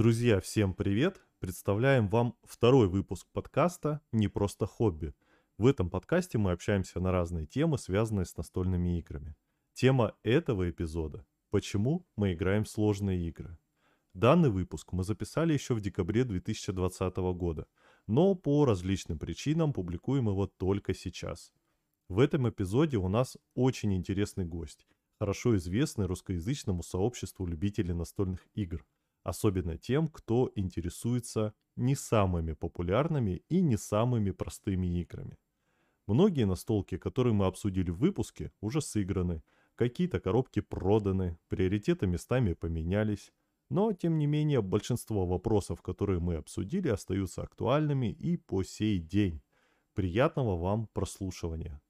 Друзья, всем привет! Представляем вам второй выпуск подкаста «Не просто хобби». В этом подкасте мы общаемся на разные темы, связанные с настольными играми. Тема этого эпизода – почему мы играем в сложные игры. Данный выпуск мы записали еще в декабре 2020 года, но по различным причинам публикуем его только сейчас. В этом эпизоде у нас очень интересный гость, хорошо известный русскоязычному сообществу любителей настольных игр – особенно тем, кто интересуется не самыми популярными и не самыми простыми играми. Многие настолки, которые мы обсудили в выпуске, уже сыграны, какие-то коробки проданы, приоритеты местами поменялись, но, тем не менее, большинство вопросов, которые мы обсудили, остаются актуальными и по сей день. Приятного вам прослушивания!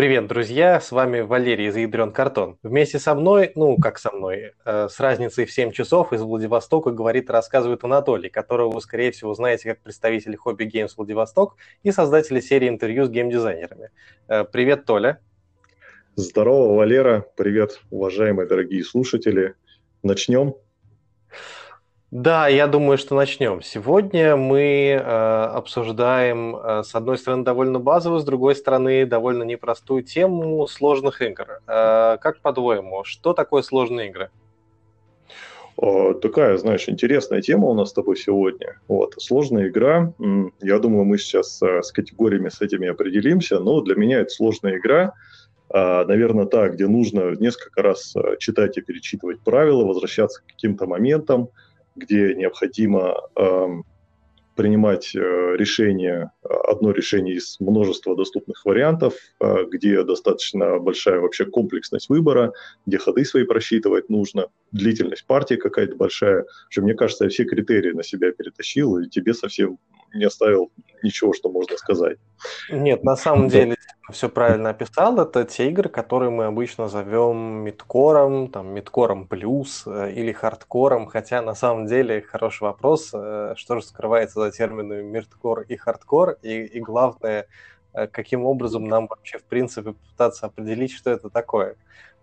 Привет, друзья! С вами Валерий из Ядрен Картон. Вместе со мной, ну, как со мной, э, с разницей в 7 часов из Владивостока говорит и рассказывает Анатолий, которого вы, скорее всего, знаете как представитель Хобби Games Владивосток и создателя серии интервью с геймдизайнерами. Э, привет, Толя! Здорово, Валера! Привет, уважаемые дорогие слушатели! Начнем? Да, я думаю, что начнем. Сегодня мы э, обсуждаем, э, с одной стороны, довольно базовую, с другой стороны, довольно непростую тему сложных игр. Э, как по-твоему, что такое сложные игры? Такая, знаешь, интересная тема у нас с тобой сегодня. Вот, сложная игра. Я думаю, мы сейчас э, с категориями с этими определимся, но для меня это сложная игра. А, наверное, та, где нужно несколько раз э, читать и перечитывать правила, возвращаться к каким-то моментам, где необходимо э, принимать э, решение, одно решение из множества доступных вариантов, э, где достаточно большая вообще комплексность выбора, где ходы свои просчитывать нужно, длительность партии какая-то большая. Что мне кажется, я все критерии на себя перетащил, и тебе совсем не оставил ничего, что можно сказать. Нет, на самом деле все правильно описал. Это те игры, которые мы обычно зовем мидкором, там, мидкором плюс э, или хардкором, хотя на самом деле хороший вопрос, э, что же скрывается за терминами мидкор и хардкор, и, и главное, э, каким образом нам вообще в принципе пытаться определить, что это такое.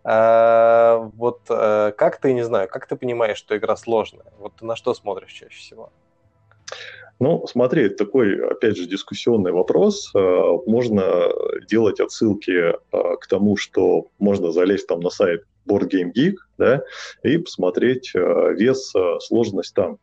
Вот как ты, не знаю, как ты понимаешь, что игра сложная? Вот ты на что смотришь чаще всего? Ну, смотри, такой, опять же, дискуссионный вопрос. Э, можно делать отсылки э, к тому, что можно залезть там на сайт Board Game Geek, да, и посмотреть э, вес, сложность там.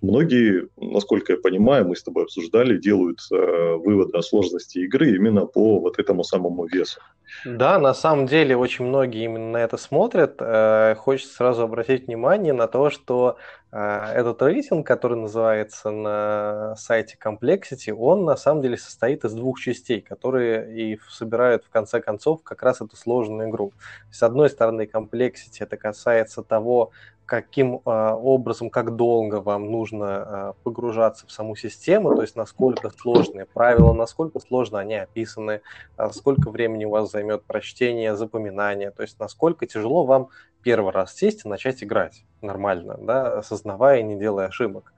Многие, насколько я понимаю, мы с тобой обсуждали, делают э, выводы о сложности игры именно по вот этому самому весу. Да, на самом деле очень многие именно на это смотрят. Э, хочется сразу обратить внимание на то, что э, этот рейтинг, который называется на сайте Complexity, он на самом деле состоит из двух частей, которые и собирают в конце концов как раз эту сложную игру. С одной стороны, Complexity это касается того, каким э, образом, как долго вам нужно э, погружаться в саму систему, то есть насколько сложные правила, насколько сложно они описаны, э, сколько времени у вас займет прочтение, запоминание, то есть насколько тяжело вам первый раз сесть и начать играть нормально, да, осознавая и не делая ошибок.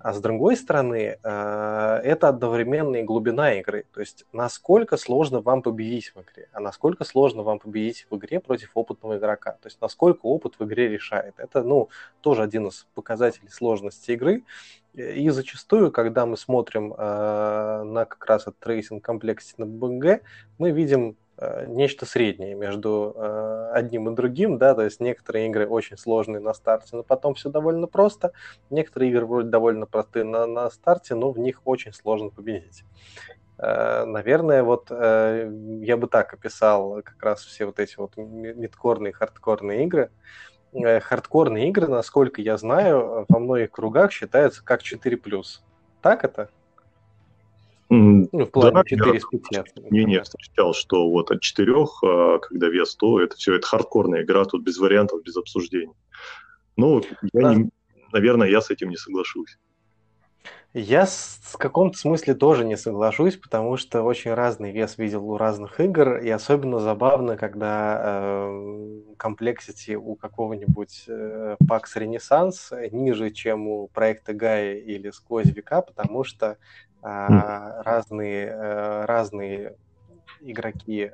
А с другой стороны, э, это одновременно и глубина игры. То есть, насколько сложно вам победить в игре, а насколько сложно вам победить в игре против опытного игрока. То есть, насколько опыт в игре решает. Это, ну, тоже один из показателей сложности игры. И зачастую, когда мы смотрим э, на как раз этот рейтинг complexity на BGG, мы видим нечто среднее между э, одним и другим, да, то есть некоторые игры очень сложные на старте, но потом все довольно просто, некоторые игры вроде довольно простые на, на старте, но в них очень сложно победить. Э, наверное, вот я бы так описал как раз все вот эти вот мидкорные, хардкорные игры. Хардкорные игры, насколько я знаю, во многих кругах считаются как 4+. Так это? Ну, в плане да, 4 из 5. Не, не встречал, что вот от 4, а, когда вес 100, это все, это хардкорная игра, тут без вариантов, без обсуждений. Ну, я да. не, наверное, я с этим не соглашусь. Я в каком-то смысле тоже не соглашусь, потому что очень разный вес видел у разных игр, и особенно забавно, когда э, комплексити у какого-нибудь э, PAX Renaissance ниже, чем у проекта Гая или Сквозь века, потому что а, разные, э, разные игроки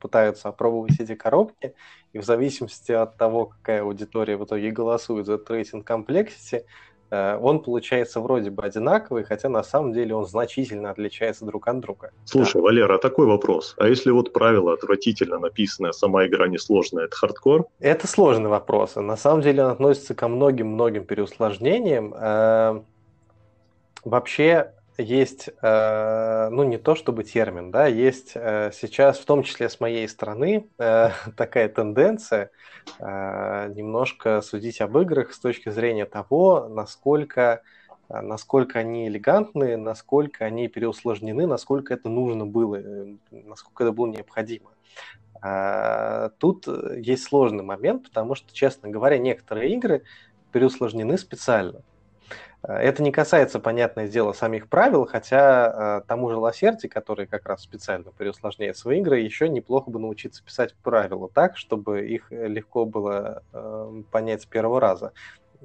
пытаются опробовать эти коробки, и в зависимости от того, какая аудитория в итоге голосует за Tracing Complexity, Э, он получается вроде бы одинаковый, хотя на самом деле он значительно отличается друг от друга. Слушай, да. Валера, а такой вопрос. А если вот правило отвратительно написанное, сама игра несложная, это хардкор? Это сложный вопрос. На самом деле он относится ко многим-многим переусложнениям. Э, вообще есть, э, ну не то чтобы термин, да, есть э, сейчас, в том числе с моей стороны, э, такая тенденция немножко судить об играх с точки зрения того, насколько, насколько они элегантны, насколько они переусложнены, насколько это нужно было, насколько это было необходимо. Тут есть сложный момент, потому что, честно говоря, некоторые игры переусложнены специально. Это не касается, понятное дело, самих правил, хотя э, тому же Лассерти, который как раз специально переусложняет свои игры, еще неплохо бы научиться писать правила так, чтобы их легко было э, понять с первого раза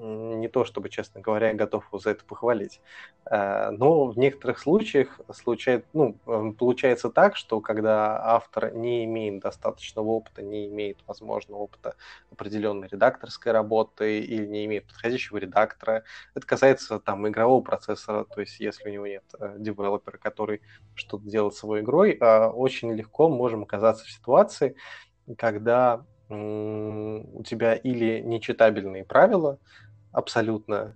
не то чтобы, честно говоря, готов его за это похвалить. Э, но в некоторых случаях случает, ну, эм, получается так, что когда автор не имеет достаточного опыта, не имеет, возможно, опыта определенной редакторской работы или не имеет подходящего редактора, это касается там игрового процессора, то есть если у него нет э, девелопера, который что-то делает с его игрой, э, очень легко можем оказаться в ситуации, когда у тебя или нечитабельные правила, абсолютно,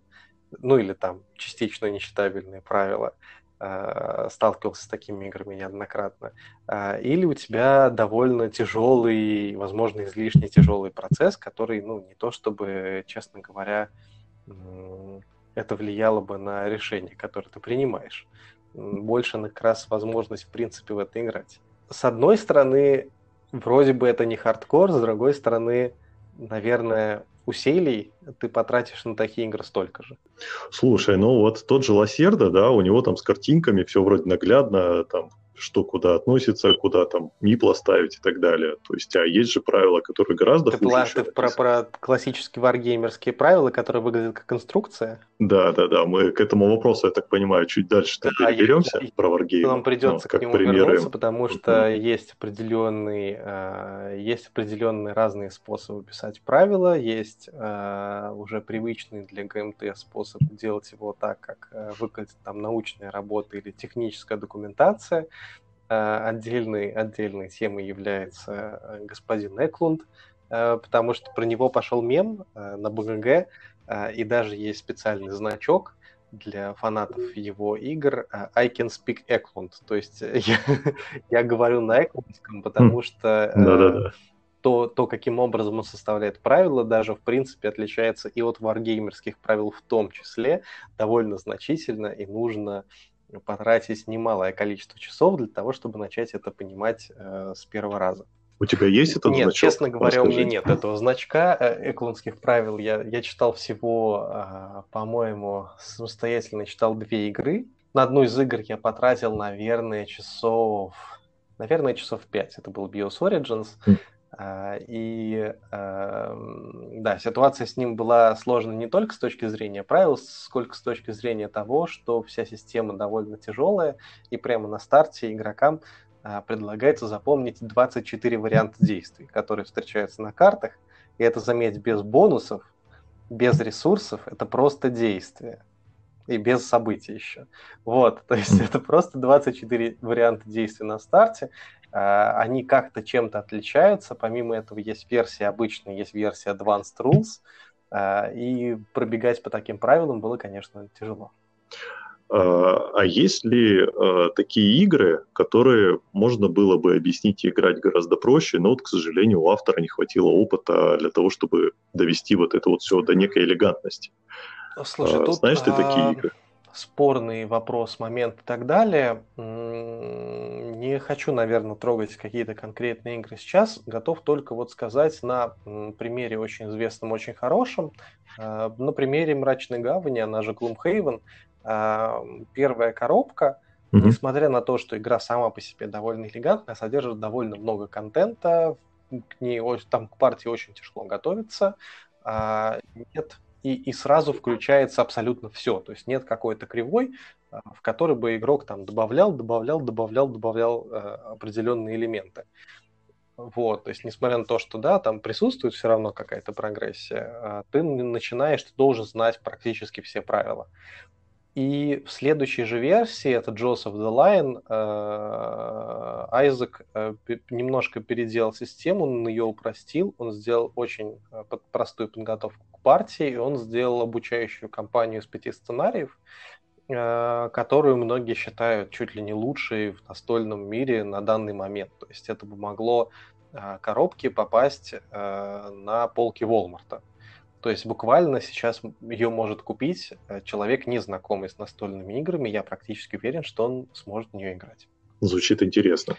ну или там частично нечитабельные правила, э, сталкивался с такими играми неоднократно, э, или у тебя довольно тяжелый, возможно, излишне тяжелый процесс, который, ну, не то чтобы, честно говоря, это влияло бы на решение, которое ты принимаешь. Больше на как раз возможность, в принципе, в это играть. С одной стороны, вроде бы это не хардкор, с другой стороны, наверное, усилий ты потратишь на такие игры столько же. Слушай, ну вот тот же Лосерда, да, у него там с картинками все вроде наглядно, там что куда относится, куда там мипла ставить и так далее. То есть, а есть же правила, которые гораздо ты хуже. Ты про, про классические варгеймерские правила, которые выглядят как инструкция? Да, да, да. Мы к этому вопросу, я так понимаю, чуть дальше да, переберемся я, про варгейм. Нам придется ну, к нему примеры. вернуться, потому что mm-hmm. есть определенные, э, есть определенные разные способы писать правила, есть э, уже привычный для ГМТ способ делать его так, как э, выглядит там научная работа или техническая документация. Э, отдельной, отдельной темой является э, господин Эклунд, э, потому что про него пошел мем на БГГ, и даже есть специальный значок для фанатов его игр I can speak Eklund. То есть я, я говорю на эклундском, потому что да то, то, каким образом он составляет правила, даже в принципе отличается и от варгеймерских правил в том числе довольно значительно, и нужно потратить немалое количество часов для того, чтобы начать это понимать э, с первого раза. У тебя есть этот нет, значок? Нет, честно говоря, Расскажи. у меня нет этого значка э, эклонских правил. Я, я читал всего, э, по-моему, самостоятельно читал две игры. На одну из игр я потратил, наверное, часов... Наверное, часов пять. Это был BIOS Origins. Mm. А, и эм, да, ситуация с ним была сложна не только с точки зрения правил, сколько с точки зрения того, что вся система довольно тяжелая, и прямо на старте игрокам а, предлагается запомнить 24 варианта действий, которые встречаются на картах. И это, заметь, без бонусов, без ресурсов, это просто действие. И без событий еще. Вот, то есть это просто 24 варианта действий на старте, они как-то чем-то отличаются. Помимо этого есть версия обычная, есть версия Advanced Rules, а, и пробегать по таким правилам было, конечно, тяжело. А, а есть ли такие игры, которые можно было бы объяснить и играть гораздо проще, но вот, к сожалению, у автора не хватило опыта для того, чтобы довести вот это вот все до некой элегантности? Слушай, тут, Знаешь ты такие игры? Спорный вопрос, момент и так далее. Не хочу, наверное, трогать какие-то конкретные игры сейчас. Готов только вот сказать на примере очень известном, очень хорошем. А, на примере «Мрачной гавани», она же Gloomhaven. А, первая коробка, mm-hmm. несмотря на то, что игра сама по себе довольно элегантная, содержит довольно много контента, к ней там к партии очень тяжело готовиться. А, нет и, и сразу включается абсолютно все. То есть нет какой-то кривой, в который бы игрок там добавлял, добавлял, добавлял, добавлял э, определенные элементы. Вот, то есть, несмотря на то, что, да, там присутствует все равно какая-то прогрессия, а ты начинаешь, ты должен знать практически все правила. И в следующей же версии, это of the Lion, э, Айзек э, немножко переделал систему, он ее упростил, он сделал очень э, простую подготовку партии, и он сделал обучающую кампанию из пяти сценариев, которую многие считают чуть ли не лучшей в настольном мире на данный момент. То есть это бы могло коробки попасть на полки Волмарта. То есть буквально сейчас ее может купить э, человек, не знакомый с настольными играми. Я практически уверен, что он сможет в нее играть. Звучит интересно.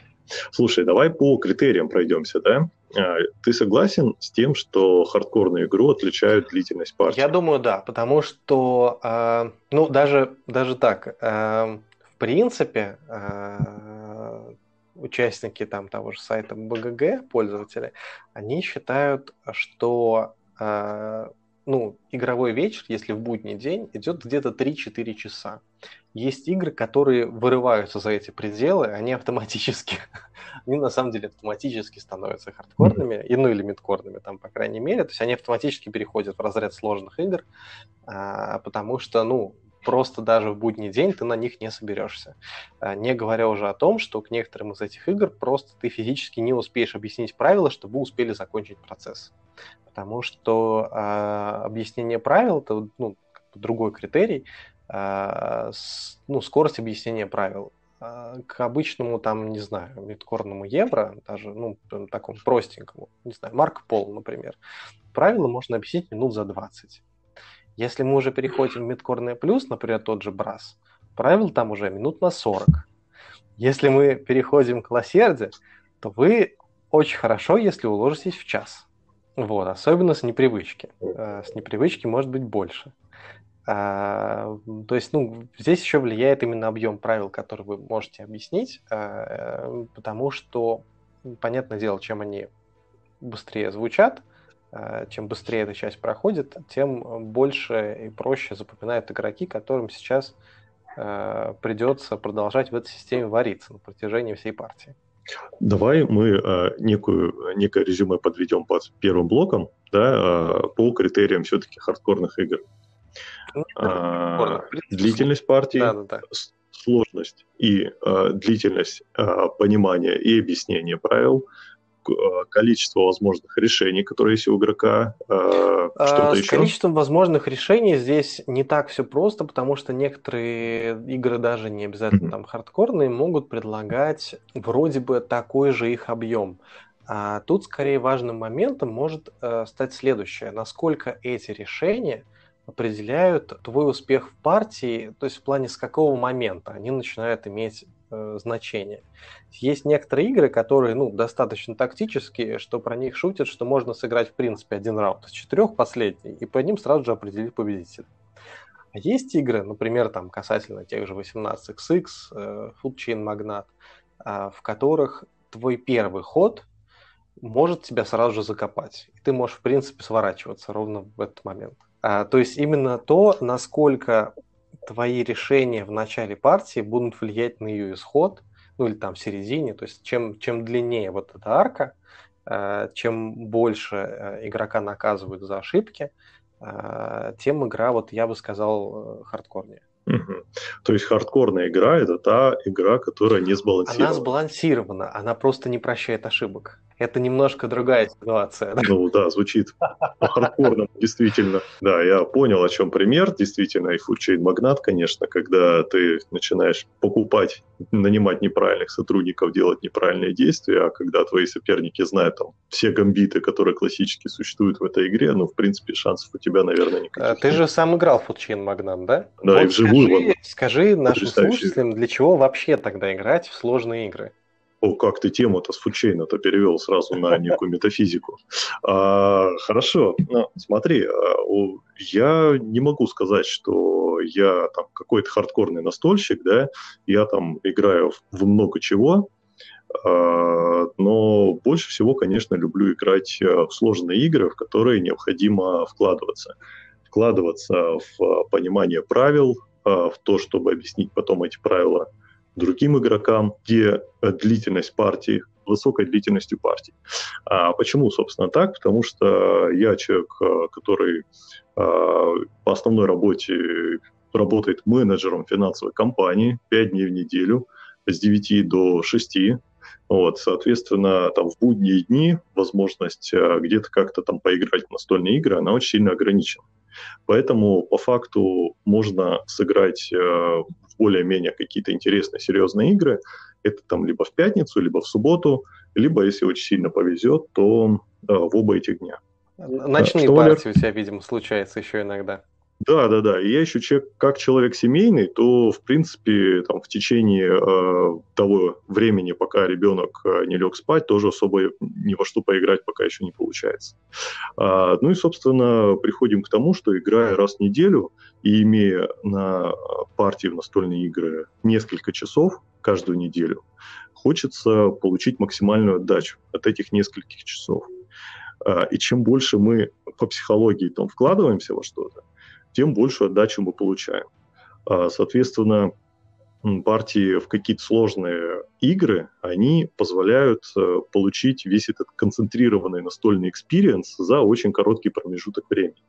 Слушай, давай по критериям пройдемся, да? А, ты согласен с тем, что хардкорную игру отличают длительность партии? Я думаю, да, потому что, э, ну, даже, даже так, э, в принципе, э, участники там того же сайта БГГ, пользователи, они считают, что а, ну, игровой вечер, если в будний день, идет где-то 3-4 часа. Есть игры, которые вырываются за эти пределы, они автоматически, они на самом деле автоматически становятся хардкорными, и, ну или мидкорными там, по крайней мере, то есть они автоматически переходят в разряд сложных игр, а, потому что, ну, просто даже в будний день ты на них не соберешься. А, не говоря уже о том, что к некоторым из этих игр просто ты физически не успеешь объяснить правила, чтобы успели закончить процесс потому что э, объяснение правил это ну, другой критерий, э, с, ну, скорость объяснения правил. Э, к обычному, там, не знаю, мидкорному евро, даже, ну, такому простенькому, не знаю, Марк Пол, например, правила можно объяснить минут за 20. Если мы уже переходим в мидкорное плюс, например, тот же Брас, правил там уже минут на 40. Если мы переходим к Лосерде, то вы очень хорошо, если уложитесь в час. Вот, особенно с непривычки. Э, с непривычки может быть больше. А, то есть, ну, здесь еще влияет именно объем правил, которые вы можете объяснить, а, потому что, понятное дело, чем они быстрее звучат, а, чем быстрее эта часть проходит, тем больше и проще запоминают игроки, которым сейчас придется продолжать в этой системе вариться на протяжении всей партии. Давай мы э, некую, некое резюме подведем под первым блоком да, э, по критериям все-таки хардкорных игр. Ну, а, длительность партии, да, да, да. сложность и э, длительность э, понимания и объяснения правил, Э, количество возможных решений, которые есть у игрока? Э, что-то а, С еще? количеством возможных решений здесь не так все просто, потому что некоторые игры, даже не обязательно там хардкорные, могут предлагать вроде бы такой же их объем. А тут скорее важным моментом может э, стать следующее. Насколько эти решения определяют твой успех в партии, то есть в плане с какого момента они начинают иметь э, значение. Есть некоторые игры, которые ну, достаточно тактические, что про них шутят, что можно сыграть в принципе один раунд из четырех последний, и по ним сразу же определить победителя. А есть игры, например, там касательно тех же 18XX, э, Food Chain Magnate, э, в которых твой первый ход может тебя сразу же закопать. И ты можешь, в принципе, сворачиваться ровно в этот момент. А, то есть именно то, насколько твои решения в начале партии будут влиять на ее исход, ну или там в середине, то есть чем, чем длиннее вот эта арка, э, чем больше э, игрока наказывают за ошибки, э, тем игра, вот я бы сказал, хардкорнее. Угу. То есть хардкорная игра это та игра, которая не сбалансирована. Она сбалансирована, она просто не прощает ошибок это немножко другая ситуация. Ну да, звучит хардкорно, действительно. Да, я понял, о чем пример. Действительно, и фудчейн магнат, конечно, когда ты начинаешь покупать, нанимать неправильных сотрудников, делать неправильные действия, а когда твои соперники знают там все гамбиты, которые классически существуют в этой игре, ну, в принципе, шансов у тебя, наверное, никаких. А, ты же сам играл в фудчейн магнат, да? Да, вот и вживую. Скажи, скажи нашим слушателям, для чего вообще тогда играть в сложные игры? О, как ты тему-то с фудчейна-то перевел сразу на некую метафизику. А, хорошо, ну, смотри, а, я не могу сказать, что я там какой-то хардкорный настольщик, да, я там играю в много чего, а, но больше всего, конечно, люблю играть э, в сложные игры, в которые необходимо вкладываться. Вкладываться в понимание правил, в то, чтобы объяснить потом эти правила другим игрокам, где длительность партии высокой длительностью партий. А почему, собственно, так? Потому что я человек, который по основной работе работает менеджером финансовой компании 5 дней в неделю с 9 до 6. Вот, соответственно, там в будние дни возможность э, где-то как-то там поиграть в настольные игры, она очень сильно ограничена. Поэтому по факту можно сыграть э, более-менее какие-то интересные, серьезные игры. Это там либо в пятницу, либо в субботу, либо, если очень сильно повезет, то э, в оба этих дня. Ночные Что партии у тебя, видимо, случается еще иногда. Да, да, да. И я еще человек, как человек семейный, то, в принципе, там, в течение э, того времени, пока ребенок э, не лег спать, тоже особо ни во что поиграть пока еще не получается. А, ну и, собственно, приходим к тому, что играя раз в неделю и имея на партии в настольные игры несколько часов каждую неделю, хочется получить максимальную отдачу от этих нескольких часов. А, и чем больше мы по психологии там вкладываемся во что-то, тем большую отдачу мы получаем. А, соответственно, партии в какие-то сложные игры, они позволяют э, получить весь этот концентрированный настольный experience за очень короткий промежуток времени.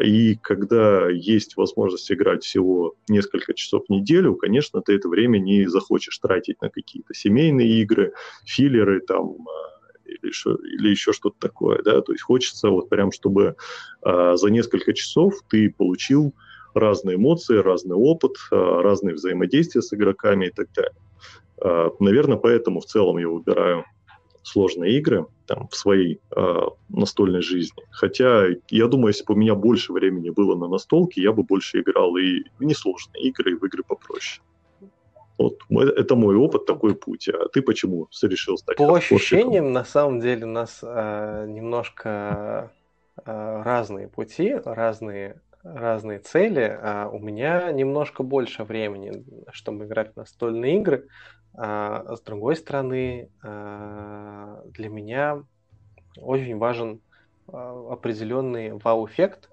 И когда есть возможность играть всего несколько часов в неделю, конечно, ты это время не захочешь тратить на какие-то семейные игры, филлеры, там, э, или еще, или еще что-то такое, да, то есть хочется вот прям, чтобы э, за несколько часов ты получил разные эмоции, разный опыт, э, разные взаимодействия с игроками и так далее. Э, наверное, поэтому в целом я выбираю сложные игры там, в своей э, настольной жизни. Хотя, я думаю, если бы у меня больше времени было на настолке, я бы больше играл и в несложные игры, и в игры попроще. Вот это мой опыт, такой путь. А ты почему решил стать По ощущениям, на самом деле, у нас э, немножко э, разные пути, разные разные цели. А у меня немножко больше времени, чтобы играть в настольные игры. А с другой стороны, а, для меня очень важен а, определенный вау-эффект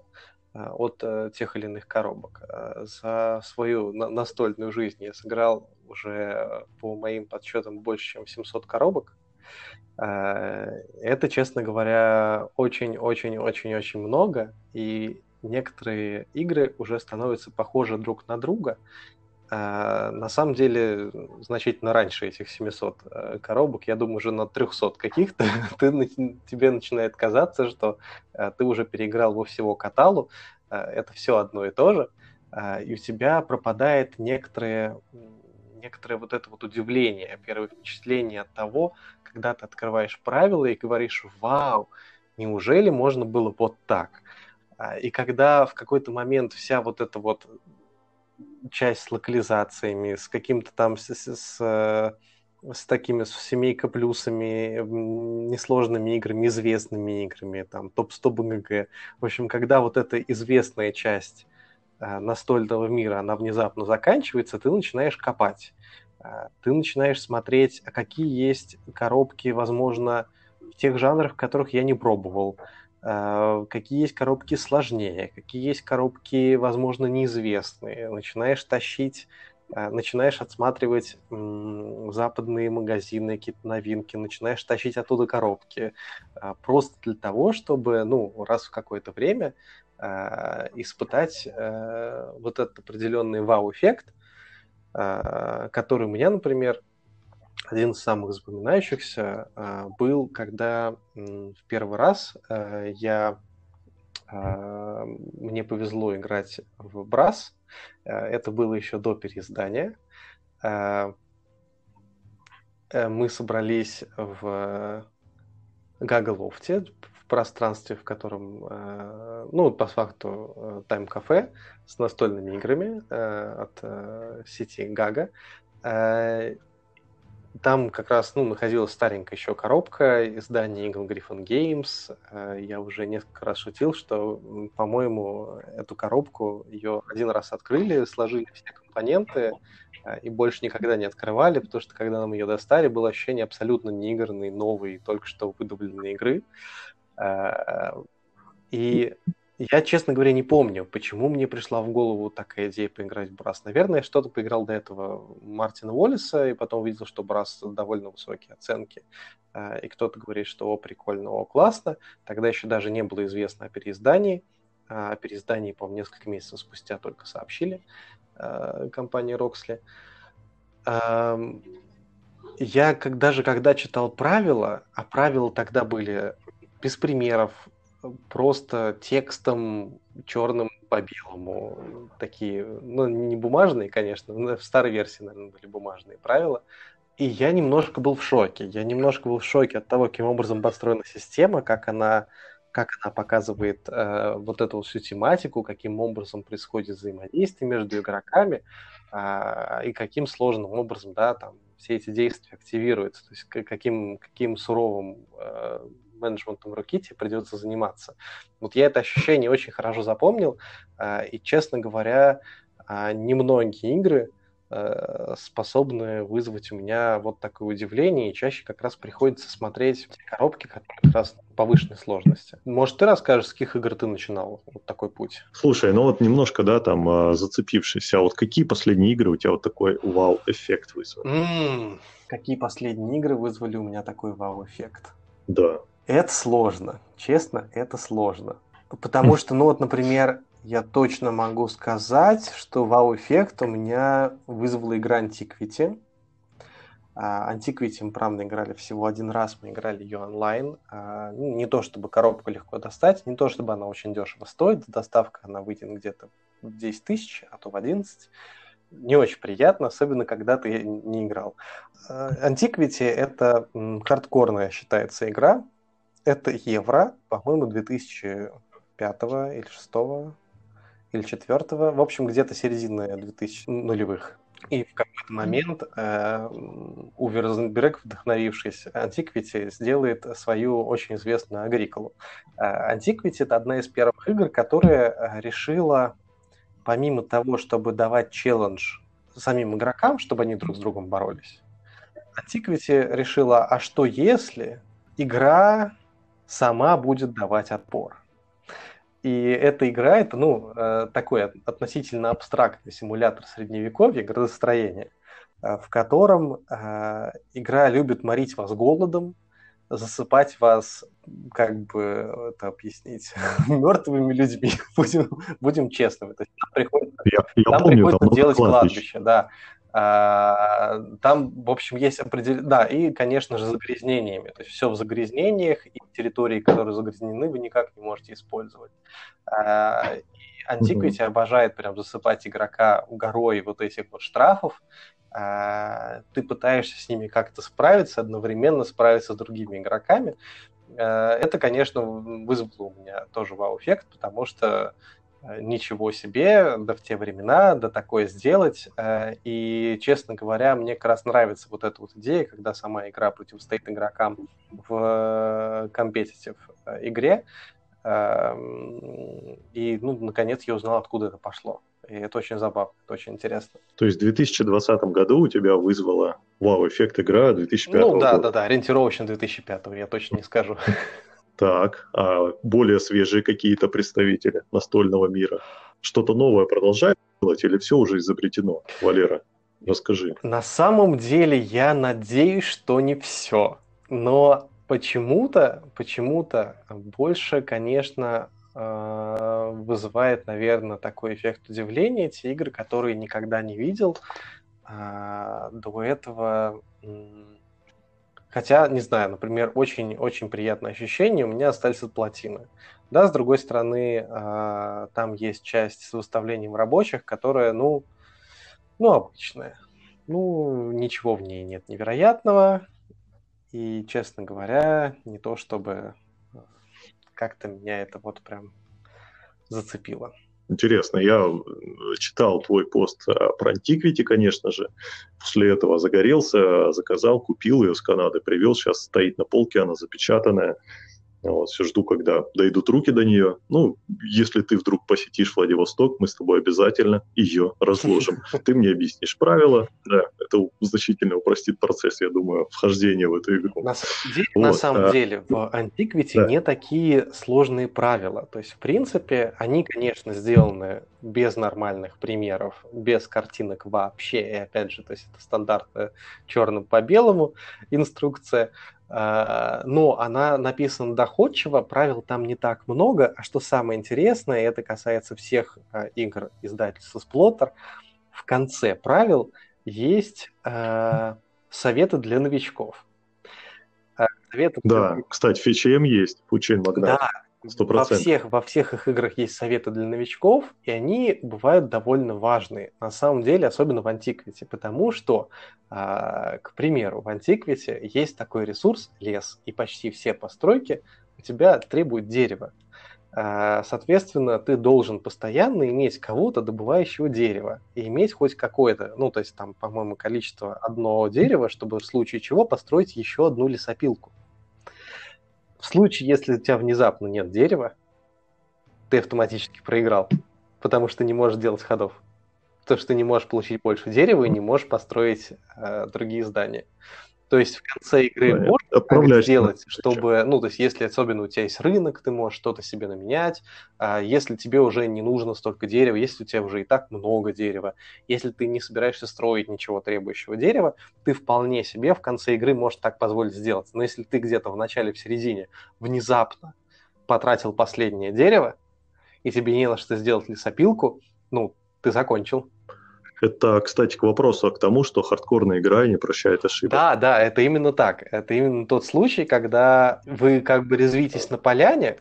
от э, тех или иных коробок. За свою настольную жизнь я сыграл уже, по моим подсчетам, больше, чем 700 коробок. Это, честно говоря, очень-очень-очень-очень много, и некоторые игры уже становятся похожи друг на друга, а, на самом деле, значительно раньше этих 700 э, коробок, я думаю, уже на 300 каких-то, ты, тебе начинает казаться, что э, ты уже переиграл во всего каталу, э, это все одно и то же, и у тебя пропадает некоторые, некоторое вот это вот удивление, первое впечатление от того, когда ты открываешь правила и говоришь, вау, неужели можно было вот так? А, и когда в какой-то момент вся вот эта вот часть с локализациями, с каким-то там с, с, с, э, с такими с семейка плюсами, несложными играми, известными играми, там топ-100 БГГ. В общем, когда вот эта известная часть настольного мира, она внезапно заканчивается, ты начинаешь копать. Э, ты начинаешь смотреть, какие есть коробки, возможно, в тех жанрах, в которых я не пробовал. А, какие есть коробки сложнее, какие есть коробки, возможно, неизвестные. Начинаешь тащить, начинаешь отсматривать западные магазины, какие-то новинки, начинаешь тащить оттуда коробки. Просто для того, чтобы, ну, раз в какое-то время испытать вот этот определенный вау-эффект, который у меня, например, один из самых запоминающихся э, был, когда в первый раз э, я э, мне повезло играть в Брас. Это было еще до переиздания. Мы собрались в Гаголофте, в пространстве, в котором, ну, по факту, тайм-кафе с настольными играми от сети Гага. Там как раз ну, находилась старенькая еще коробка издания Eagle Griffin Games. Э, я уже несколько раз шутил, что, по-моему, эту коробку ее один раз открыли, сложили все компоненты э, и больше никогда не открывали, потому что когда нам ее достали, было ощущение абсолютно неигранной, новой, только что выдавленной игры. Э, и Я, честно говоря, не помню, почему мне пришла в голову такая идея поиграть в Брас. Наверное, что-то поиграл до этого Мартина Уоллиса, и потом увидел, что Брас довольно высокие оценки. А, и кто-то говорит, что о, прикольно, о, классно. Тогда еще даже не было известно о переиздании. О переиздании, по-моему, несколько месяцев спустя только сообщили компании Roxley. Я как, даже когда читал правила, а правила тогда были без примеров, просто текстом черным по белому. Такие, ну, не бумажные, конечно, в старой версии, наверное, были бумажные правила. И я немножко был в шоке. Я немножко был в шоке от того, каким образом построена система, как она, как она показывает э, вот эту всю тематику, каким образом происходит взаимодействие между игроками э, и каким сложным образом, да, там все эти действия активируются, то есть каким, каким суровым э, менеджментом Рокити придется заниматься. Вот я это ощущение очень хорошо запомнил, а, и, честно говоря, а, немногие игры э, способны вызвать у меня вот такое удивление, и чаще как раз приходится смотреть коробки, которые как раз повышенной сложности. Может, ты расскажешь, с каких игр ты начинал вот такой путь? Слушай, ну вот немножко, да, там а, зацепившись, а вот какие последние игры у тебя вот такой вау-эффект вызвали? Mm, какие последние игры вызвали у меня такой вау-эффект? Да. Это сложно. Честно, это сложно. Потому что, ну вот, например, я точно могу сказать, что вау-эффект у меня вызвала игра Antiquity. Uh, Antiquity мы, правда, играли всего один раз, мы играли ее онлайн. Uh, не то, чтобы коробку легко достать, не то, чтобы она очень дешево стоит. Доставка она выйдет где-то в 10 тысяч, а то в 11. Не очень приятно, особенно когда ты не играл. Uh, Antiquity — это хардкорная считается игра, это евро, по-моему, 2005 или 6 или 4 в общем, где-то середина 2000 нулевых. И в какой-то момент э, Уве Розенберг, вдохновившись Antiquity, сделает свою очень известную Агриколу. Э, Antiquity — это одна из первых игр, которая э, решила, помимо того, чтобы давать челлендж самим игрокам, чтобы они друг с другом боролись, Antiquity решила, а что если игра сама будет давать отпор. И эта игра это ну, э, такой относительно абстрактный симулятор средневековья, градостроения, э, в котором э, игра любит морить вас голодом, засыпать вас, как бы это объяснить, мертвыми людьми. будем, будем честными. То есть нам приходится, я, я нам помню, приходится делать кладбище. кладбище, да. А, там, в общем, есть определенные... Да, и, конечно же, загрязнениями. То есть все в загрязнениях, и территории, которые загрязнены, вы никак не можете использовать. А, и Antiquity mm-hmm. обожает прям засыпать игрока горой вот этих вот штрафов. А, ты пытаешься с ними как-то справиться, одновременно справиться с другими игроками. Это, конечно, вызвало у меня тоже вау-эффект, потому что ничего себе, да в те времена, да такое сделать. Э, и, честно говоря, мне как раз нравится вот эта вот идея, когда сама игра противостоит игрокам в компетитив э, игре. Эм, и, ну, наконец я узнал, откуда это пошло. И это очень забавно, это очень интересно. То есть в 2020 году у тебя вызвала вау-эффект игра 2005 Ну да, года. да, да, ориентировочно 2005, я точно не скажу. Так, а более свежие какие-то представители настольного мира что-то новое продолжают делать или все уже изобретено? Валера, расскажи. На самом деле я надеюсь, что не все. Но почему-то, почему-то больше, конечно, э, вызывает, наверное, такой эффект удивления те игры, которые никогда не видел. А, до этого Хотя, не знаю, например, очень-очень приятное ощущение у меня остались от плотины. Да, с другой стороны, э, там есть часть с выставлением рабочих, которая, ну, ну, обычная. Ну, ничего в ней нет невероятного. И, честно говоря, не то чтобы как-то меня это вот прям зацепило. Интересно, я э, читал твой пост э, про Antiquity, конечно же. После этого загорелся, заказал, купил ее с Канады, привел. Сейчас стоит на полке, она запечатанная. Вот, все жду, когда дойдут руки до нее. Ну, если ты вдруг посетишь Владивосток, мы с тобой обязательно ее разложим. Ты мне объяснишь правила. Да, это значительно упростит процесс, я думаю, вхождения в эту игру. На самом деле, вот, на самом а... деле в Antiquity да. не такие сложные правила. То есть, в принципе, они, конечно, сделаны без нормальных примеров, без картинок вообще. И опять же, то есть это стандартная черным по белому инструкция. А, но она написана доходчиво, правил там не так много, а что самое интересное, это касается всех а, игр издательства Splatter, в конце правил есть э, советы для новичков. Советы да, для... кстати, фичем есть, Фучейн Магнат. Да, 100%. Во всех, во всех их играх есть советы для новичков, и они бывают довольно важные, на самом деле, особенно в антиквите, потому что, э, к примеру, в антиквите есть такой ресурс лес, и почти все постройки у тебя требуют дерева. Э, соответственно, ты должен постоянно иметь кого-то, добывающего дерево, и иметь хоть какое-то, ну, то есть там, по-моему, количество одного дерева, чтобы в случае чего построить еще одну лесопилку. В случае, если у тебя внезапно нет дерева, ты автоматически проиграл, потому что не можешь делать ходов. То, что ты не можешь получить больше дерева и не можешь построить э, другие здания. То есть в конце игры да, можно так сделать, чтобы, ну, то есть если особенно у тебя есть рынок, ты можешь что-то себе наменять, а если тебе уже не нужно столько дерева, если у тебя уже и так много дерева, если ты не собираешься строить ничего требующего дерева, ты вполне себе в конце игры можешь так позволить сделать. Но если ты где-то в начале, в середине внезапно потратил последнее дерево, и тебе не на что сделать лесопилку, ну, ты закончил. Это, кстати, к вопросу, а к тому, что хардкорная игра не прощает ошибок. Да, да, это именно так. Это именно тот случай, когда вы как бы резвитесь на поляне,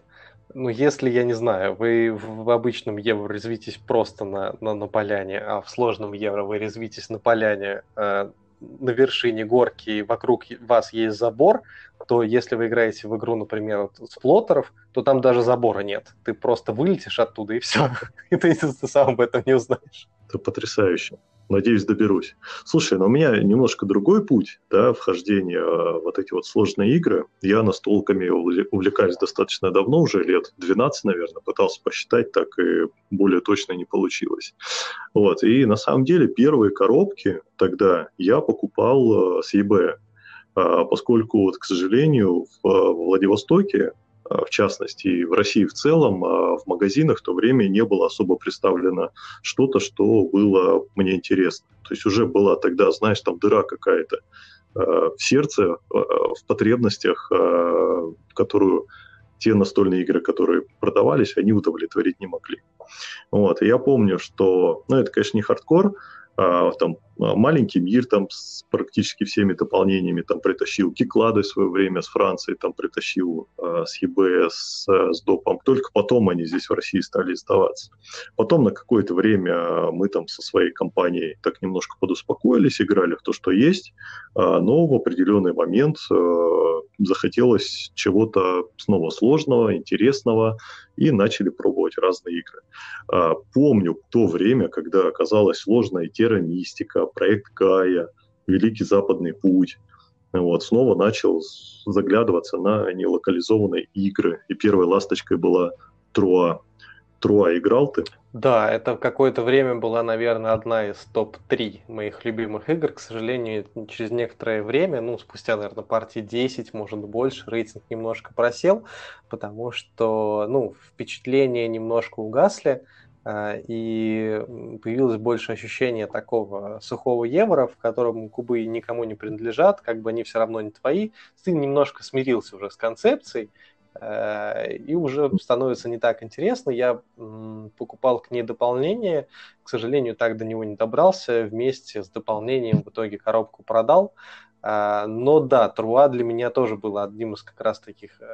ну, если, я не знаю, вы в обычном евро резвитесь просто на, на, на поляне, а в сложном евро вы резвитесь на поляне э, на вершине горки, и вокруг вас есть забор, то если вы играете в игру, например, с плоттеров, то там даже забора нет. Ты просто вылетишь оттуда, и все. И ты, ты сам об этом не узнаешь. Это потрясающе. Надеюсь, доберусь. Слушай, но у меня немножко другой путь, да, вхождения в вот эти вот сложные игры. Я настолками увлекаюсь достаточно давно, уже лет 12, наверное, пытался посчитать, так и более точно не получилось. Вот, и на самом деле первые коробки тогда я покупал э, с eBay, а, поскольку, вот, к сожалению, в Владивостоке а, в частности, и в России в целом, а в магазинах в то время не было особо представлено что-то, что было мне интересно. То есть уже была тогда, знаешь, там дыра какая-то а, в сердце, в потребностях, которую те настольные игры, которые продавались, они удовлетворить не могли. Вот. И я помню, что, ну, это, конечно, не хардкор, а, там маленький мир там с практически всеми дополнениями там притащил Киклады в свое время с Франции, там притащил э, с ЕБ, с, с допом. Только потом они здесь в России стали издаваться. Потом на какое-то время мы там со своей компанией так немножко подуспокоились, играли в то, что есть, э, но в определенный момент э, захотелось чего-то снова сложного, интересного, и начали пробовать разные игры. Э, помню то время, когда оказалась сложная Терра Мистика, проект Гая, Великий Западный Путь. Вот, снова начал заглядываться на нелокализованные игры. И первой ласточкой была Труа. Труа играл ты? Да, это какое-то время была, наверное, одна из топ-3 моих любимых игр. К сожалению, через некоторое время, ну, спустя, наверное, партии 10, может больше, рейтинг немножко просел, потому что, ну, впечатления немножко угасли. А, и появилось больше ощущения такого сухого евро, в котором кубы никому не принадлежат, как бы они все равно не твои. Ты немножко смирился уже с концепцией, э, и уже становится не так интересно. Я покупал к ней дополнение, к сожалению, так до него не добрался. Вместе с дополнением в итоге коробку продал. А, но да, Труа для меня тоже было одним из как раз таких, э,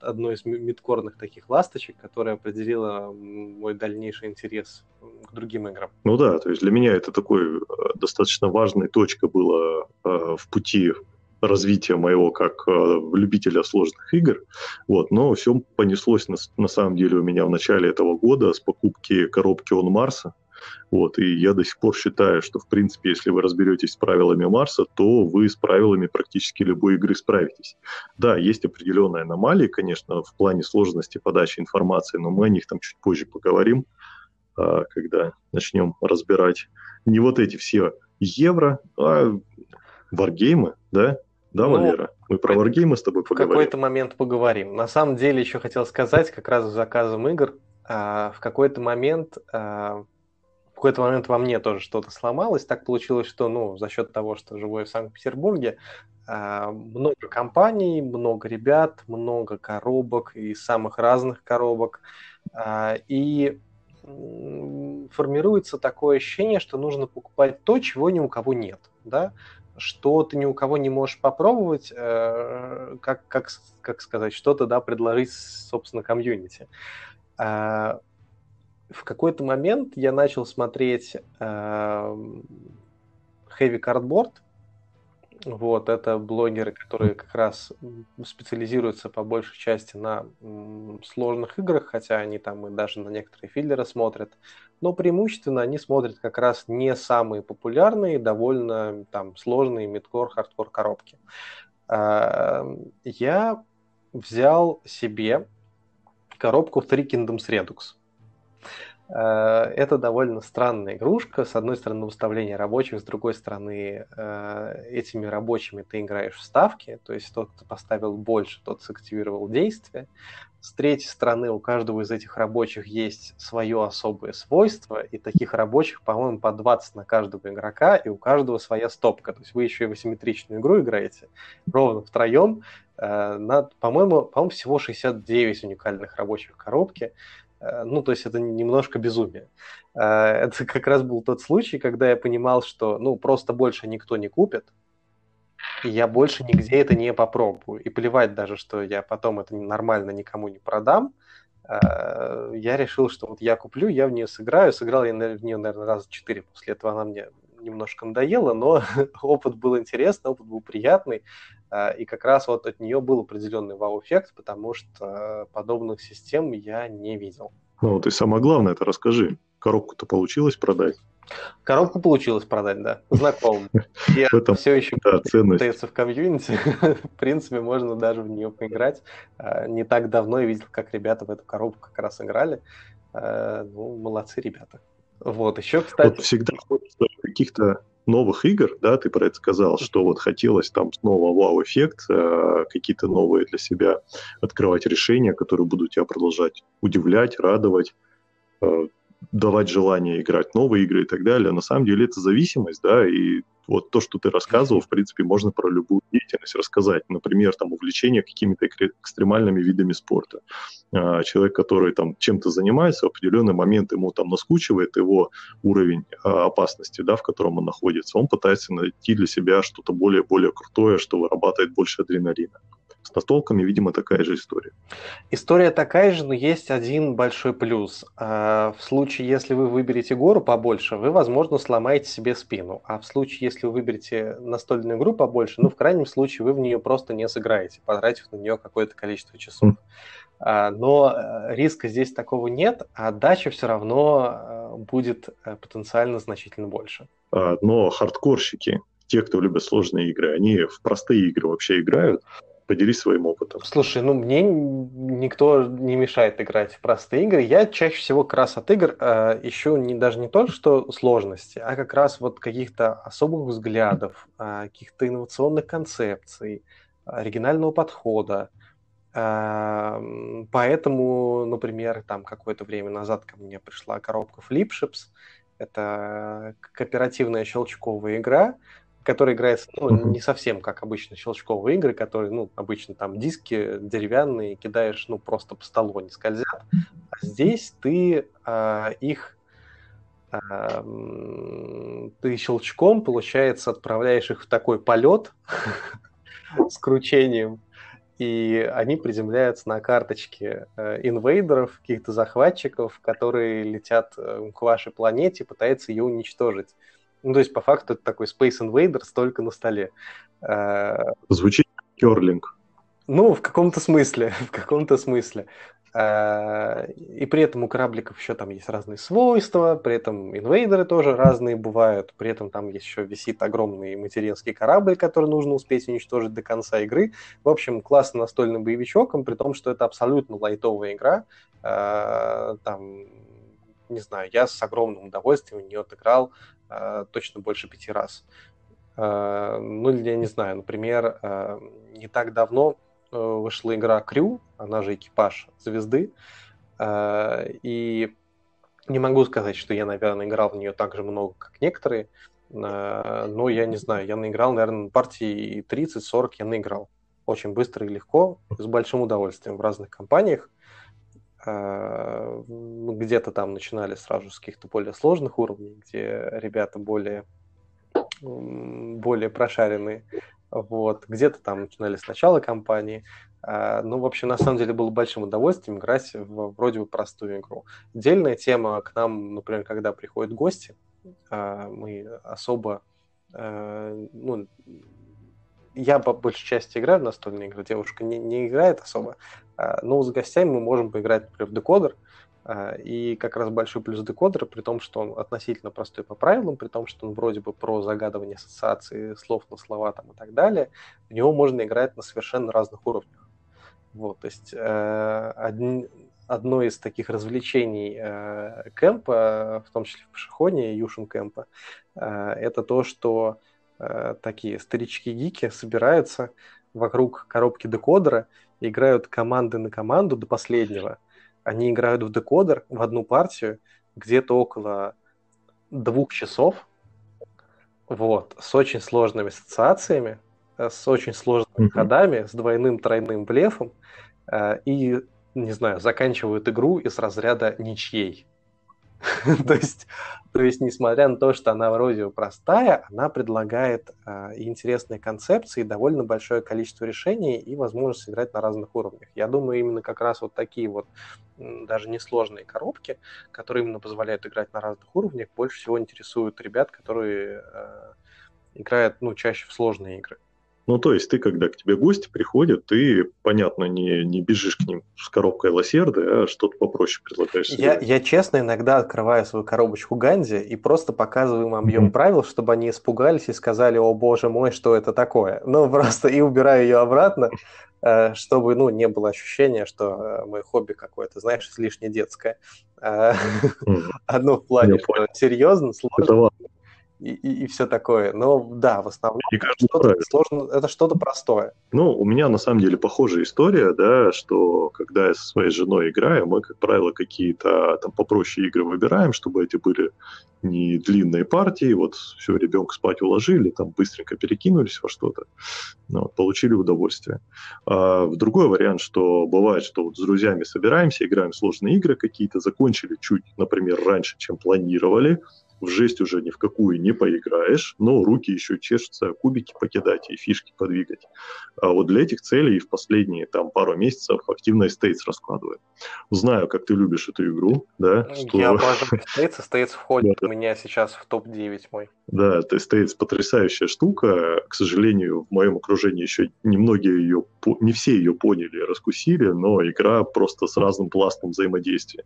одной из мидкорных таких ласточек, которая определила мой дальнейший интерес к другим играм. Ну да, то есть для меня это такой э, достаточно важной точка была э, в пути развития моего как любителя сложных игр. Вот, но все понеслось на, на самом деле у меня в начале этого года с покупки коробки Он Марса Вот, и я до сих пор считаю, что, в принципе, если вы разберетесь с правилами Марса, то вы с правилами практически любой игры справитесь. Да, есть определенные аномалии, конечно, в плане сложности подачи информации, но мы о них там чуть позже поговорим, а, когда начнем разбирать не вот эти все евро, а варгеймы, да? Да, ну, Валера? Мы про варгеймы с тобой поговорим. В какой-то момент поговорим. На самом деле еще хотел сказать, как раз с заказом игр, а, в какой-то момент а, какой-то момент во мне тоже что-то сломалось. Так получилось, что ну, за счет того, что живу я в Санкт-Петербурге, а, много компаний, много ребят, много коробок и самых разных коробок. И формируется такое ощущение, что нужно покупать то, чего ни у кого нет. Да? что ты ни у кого не можешь попробовать, э, как, как, как сказать, что-то да, предложить, собственно, комьюнити. В какой-то момент я начал смотреть э, Heavy Cardboard, вот, это блогеры, которые как раз специализируются по большей части на сложных играх, хотя они там и даже на некоторые филлеры смотрят. Но преимущественно они смотрят как раз не самые популярные, довольно там сложные мидкор, хардкор коробки. А, я взял себе коробку Three Kingdoms Redux. Э, это довольно странная игрушка. С одной стороны, выставление рабочих, с другой стороны, э, этими рабочими ты играешь в ставки, то есть тот, кто поставил больше, тот сактивировал действие. С третьей стороны, у каждого из этих рабочих есть свое особое свойство, и таких рабочих, по-моему, по 20 на каждого игрока, и у каждого своя стопка. То есть вы еще и в асимметричную игру играете, ровно втроем. Э, по-моему, по-моему, всего 69 уникальных рабочих коробки. Э, ну, то есть это немножко безумие. Э, это как раз был тот случай, когда я понимал, что, ну, просто больше никто не купит, и я больше нигде это не попробую. И плевать даже, что я потом это нормально никому не продам, э, я решил, что вот я куплю, я в нее сыграю. Сыграл я в нее, наверное, раза четыре. После этого она мне немножко надоело, но опыт был интересный, опыт был приятный. И как раз вот от нее был определенный вау-эффект, потому что подобных систем я не видел. Ну, вот и самое главное, это расскажи. Коробку-то получилось продать? Коробку получилось продать, да. Знакомым. Я этом, все еще да, пытается в комьюнити. в принципе, можно даже в нее поиграть. А, не так давно я видел, как ребята в эту коробку как раз играли. А, ну, молодцы ребята. Вот, еще, кстати... Вот всегда хочется каких-то новых игр, да, ты про это сказал, что вот хотелось там снова вау-эффект, э, какие-то новые для себя открывать решения, которые будут тебя продолжать удивлять, радовать, э, давать желание играть новые игры и так далее. На самом деле это зависимость, да, и вот то, что ты рассказывал, в принципе, можно про любую деятельность рассказать. Например, там увлечение какими-то экстремальными видами спорта. А, человек, который там чем-то занимается, в определенный момент ему там наскучивает его уровень а, опасности, да, в котором он находится. Он пытается найти для себя что-то более-более крутое, что вырабатывает больше адреналина. С настолками, видимо, такая же история. История такая же, но есть один большой плюс. А, в случае, если вы выберете гору побольше, вы, возможно, сломаете себе спину. А в случае, если вы выберете настольную игру побольше, ну, в крайнем случае, вы в нее просто не сыграете, потратив на нее какое-то количество часов. Mm. Но э, риска здесь такого нет, а отдача все равно э, будет э, потенциально значительно больше. А, но хардкорщики, те, кто любит сложные игры, они в простые игры вообще играют? Поделись своим опытом. Слушай, ну мне никто не мешает играть в простые игры. Я чаще всего как раз от игр э, ищу не, даже не то, что сложности, а как раз вот каких-то особых взглядов, э, каких-то инновационных концепций, оригинального подхода. Э, поэтому, например, там какое-то время назад ко мне пришла коробка Flipships. Это кооперативная щелчковая игра, который играется ну, не совсем как обычно щелчковые игры, которые, ну, обычно там диски деревянные, кидаешь, ну, просто по столу, они скользят. А здесь ты э, их э, ты щелчком, получается, отправляешь их в такой полет с кручением, и они приземляются на карточке э, инвейдеров, каких-то захватчиков, которые летят э, к вашей планете, пытаются ее уничтожить. Ну, то есть, по факту, это такой Space Invaders только на столе. Э, Звучит керлинг. Ну, в каком-то смысле, в каком-то смысле. Э, и при этом у корабликов еще там есть разные свойства, при этом инвейдеры тоже разные бывают, при этом там еще висит огромный материнский корабль, который нужно успеть уничтожить до конца игры. В общем, классный настольный боевичок, при том, что это абсолютно лайтовая игра. Э, там, не знаю, я с огромным удовольствием в нее отыграл э, точно больше пяти раз. Ну, или я не знаю, например, не так давно Э, вышла игра Крю, она же экипаж звезды, э, и не могу сказать, что я, наверное, играл в нее так же много, как некоторые, э, но я не знаю, я наиграл, наверное, партии 30-40 я наиграл. Очень быстро и легко, с большим удовольствием в разных компаниях. Где-то там начинали сразу с каких-то более сложных уровней, где ребята более, более прошаренные. Вот. Где-то там начинали с начала кампании. А, ну, в общем, на самом деле было большим удовольствием играть в вроде бы простую игру. Отдельная тема к нам, например, когда приходят гости, а, мы особо, ну, я по большей части играю в настольные игры, девушка не, не играет особо, но с гостями мы можем поиграть, например, в декодер, а, и как раз большой плюс декодера, при том, что он относительно простой по правилам, при том, что он вроде бы про загадывание ассоциации слов на слова там, и так далее, в него можно играть на совершенно разных уровнях. Вот, то есть э, одни, одно из таких развлечений э, кемпа, в том числе в Пашихоне, Юшин кемпа, э, это то, что э, такие старички-гики собираются вокруг коробки декодера, играют команды на команду до последнего – они играют в декодер в одну партию где-то около двух часов, вот, с очень сложными ассоциациями, э, с очень сложными mm-hmm. ходами, с двойным, тройным блефом, э, и, не знаю, заканчивают игру из разряда ничьей. то, есть, то есть, несмотря на то, что она вроде простая, она предлагает э, интересные концепции, довольно большое количество решений и возможность играть на разных уровнях. Я думаю, именно как раз вот такие вот даже несложные коробки, которые именно позволяют играть на разных уровнях, больше всего интересуют ребят, которые э, играют ну, чаще в сложные игры. Ну, то есть ты, когда к тебе гости приходят, ты, понятно, не, не бежишь к ним с коробкой лосерды, а что-то попроще предлагаешь. Я, я честно иногда открываю свою коробочку Ганди и просто показываю им объем mm-hmm. правил, чтобы они испугались и сказали, о боже мой, что это такое. Ну, просто и убираю ее обратно, э, чтобы, ну, не было ощущения, что э, мое хобби какое-то, знаешь, излишне детское. Одно в плане, что серьезно, сложно и, и, и все такое. Но да, в основном что-то сложно, это что-то простое. Ну, у меня на самом деле похожая история, да, что когда я со своей женой играю, мы, как правило, какие-то там попроще игры выбираем, чтобы эти были не длинные партии, вот все, ребенка спать уложили, там быстренько перекинулись во что-то, ну, вот, получили удовольствие. А в другой вариант, что бывает, что вот с друзьями собираемся, играем сложные игры какие-то, закончили чуть, например, раньше, чем планировали, в жесть уже ни в какую не поиграешь, но руки еще чешутся кубики покидать и фишки подвигать. А вот для этих целей в последние там пару месяцев активно States раскладываю. Знаю, как ты любишь эту игру, да? Что... Я обожаю States, States входит да. у меня сейчас в топ-9 мой. Да, то есть States потрясающая штука. К сожалению, в моем окружении еще немногие ее, не все ее поняли раскусили, но игра просто с разным пластом взаимодействия.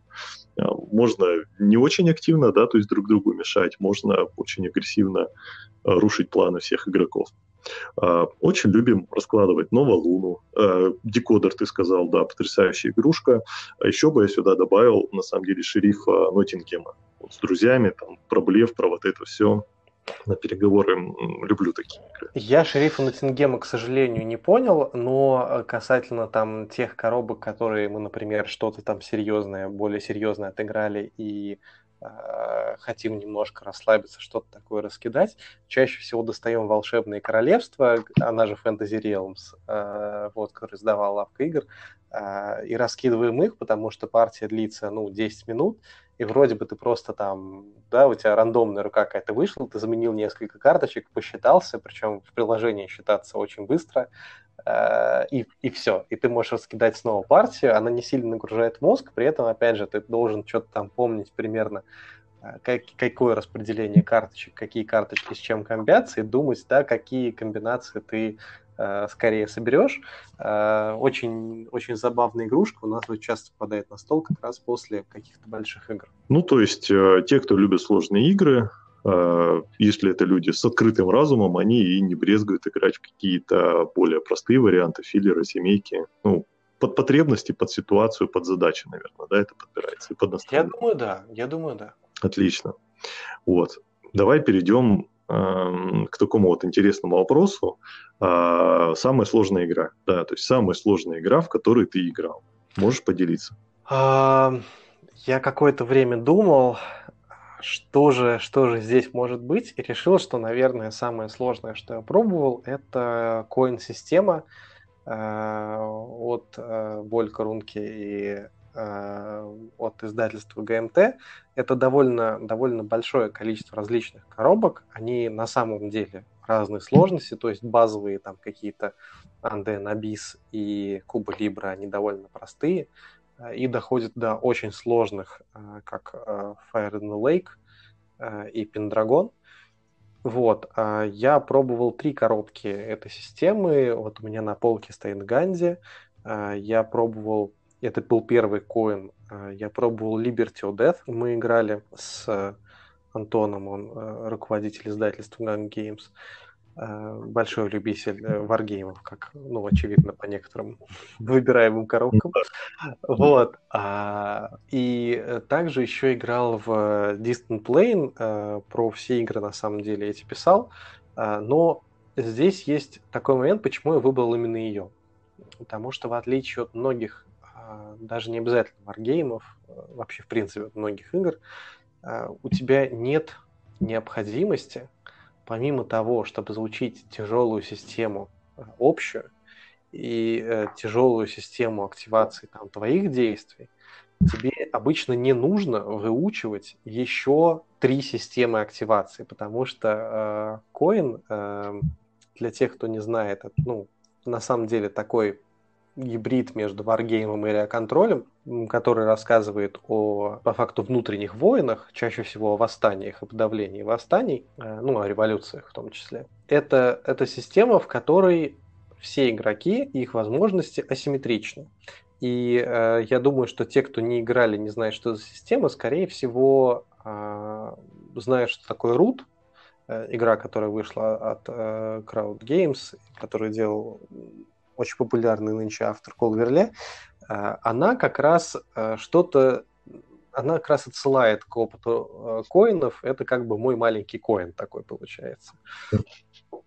А, можно не очень активно, да, то есть друг другу мешать, можно очень агрессивно э, рушить планы всех игроков. А, очень любим раскладывать Новолуну. А, декодер, ты сказал, да, потрясающая игрушка. А еще бы я сюда добавил, на самом деле, шерифа Ноттингема. Вот с друзьями, там, про блеф, про вот это все на переговоры. Люблю такие игры. Я шерифа Ноттингема, к сожалению, не понял, но э, касательно там тех коробок, которые мы, например, что-то там серьезное, более серьезное отыграли и э, хотим немножко расслабиться, что-то такое раскидать, чаще всего достаем «Волшебные королевства», она же Fantasy Realms, э, вот, который издавал лавка игр, э, и раскидываем их, потому что партия длится, ну, 10 минут, и вроде бы ты просто там, да, у тебя рандомная рука какая-то вышла, ты заменил несколько карточек, посчитался, причем в приложении считаться очень быстро, э, и, и все. И ты можешь раскидать снова партию, она не сильно нагружает мозг, при этом, опять же, ты должен что-то там помнить примерно как, какое распределение карточек, какие карточки с чем комбятся, и думать, да, какие комбинации ты э, скорее соберешь. Э, очень, очень забавная игрушка у нас вот часто попадает на стол как раз после каких-то больших игр. Ну, то есть э, те, кто любит сложные игры, э, если это люди с открытым разумом, они и не брезгуют играть в какие-то более простые варианты, филлеры, семейки. Ну, под потребности, под ситуацию, под задачи, наверное, да, это подбирается и под настроение. Я думаю, да, я думаю, да. Отлично. Вот. Давай перейдем э, к такому вот интересному вопросу. Э, самая сложная игра, да, то есть самая сложная игра, в которой ты играл. Можешь поделиться? Я какое-то время думал, что же, что же здесь может быть, и решил, что, наверное, самое сложное, что я пробовал, это коин-система э, от э, Волька Рунки и Э, от издательства ГМТ. Это довольно, довольно большое количество различных коробок. Они на самом деле разной сложности, то есть базовые там какие-то Анден, Абис и Куба Либра, они довольно простые э, и доходят до очень сложных, э, как Fire in the Lake и Pendragon. Вот, я пробовал три коробки этой системы. Вот у меня на полке стоит Ганди. Я пробовал это был первый коин. А, я пробовал Liberty or Death. Мы играли с Антоном, он э, руководитель издательства Gun Games. А, большой любитель э, варгеймов, как, ну, очевидно, по некоторым выбираемым коробкам. Вот. А, и также еще играл в Distant Plane. Про все игры, на самом деле, эти писал. Но здесь есть такой момент, почему я выбрал именно ее. Потому что, в отличие от многих а, даже не обязательно варгеймов, вообще в принципе многих игр, у тебя нет необходимости, помимо того, чтобы заучить тяжелую систему общую и э, тяжелую систему активации там, твоих действий, тебе обычно не нужно выучивать еще три системы активации, потому что э, коин, э, для тех, кто не знает, это, ну, на самом деле такой гибрид между варгеймом и реоконтролем, который рассказывает о, по факту, внутренних войнах, чаще всего о восстаниях и подавлении восстаний, э, ну, о революциях в том числе. Это, это система, в которой все игроки и их возможности асимметричны. И э, я думаю, что те, кто не играли, не знают, что за система, скорее всего, э, знают, что такое root, э, игра, которая вышла от э, Crowd Games, который делал очень популярный нынче автор Колверле, э, она как раз э, что-то она как раз отсылает к опыту э, коинов. Это как бы мой маленький коин такой получается.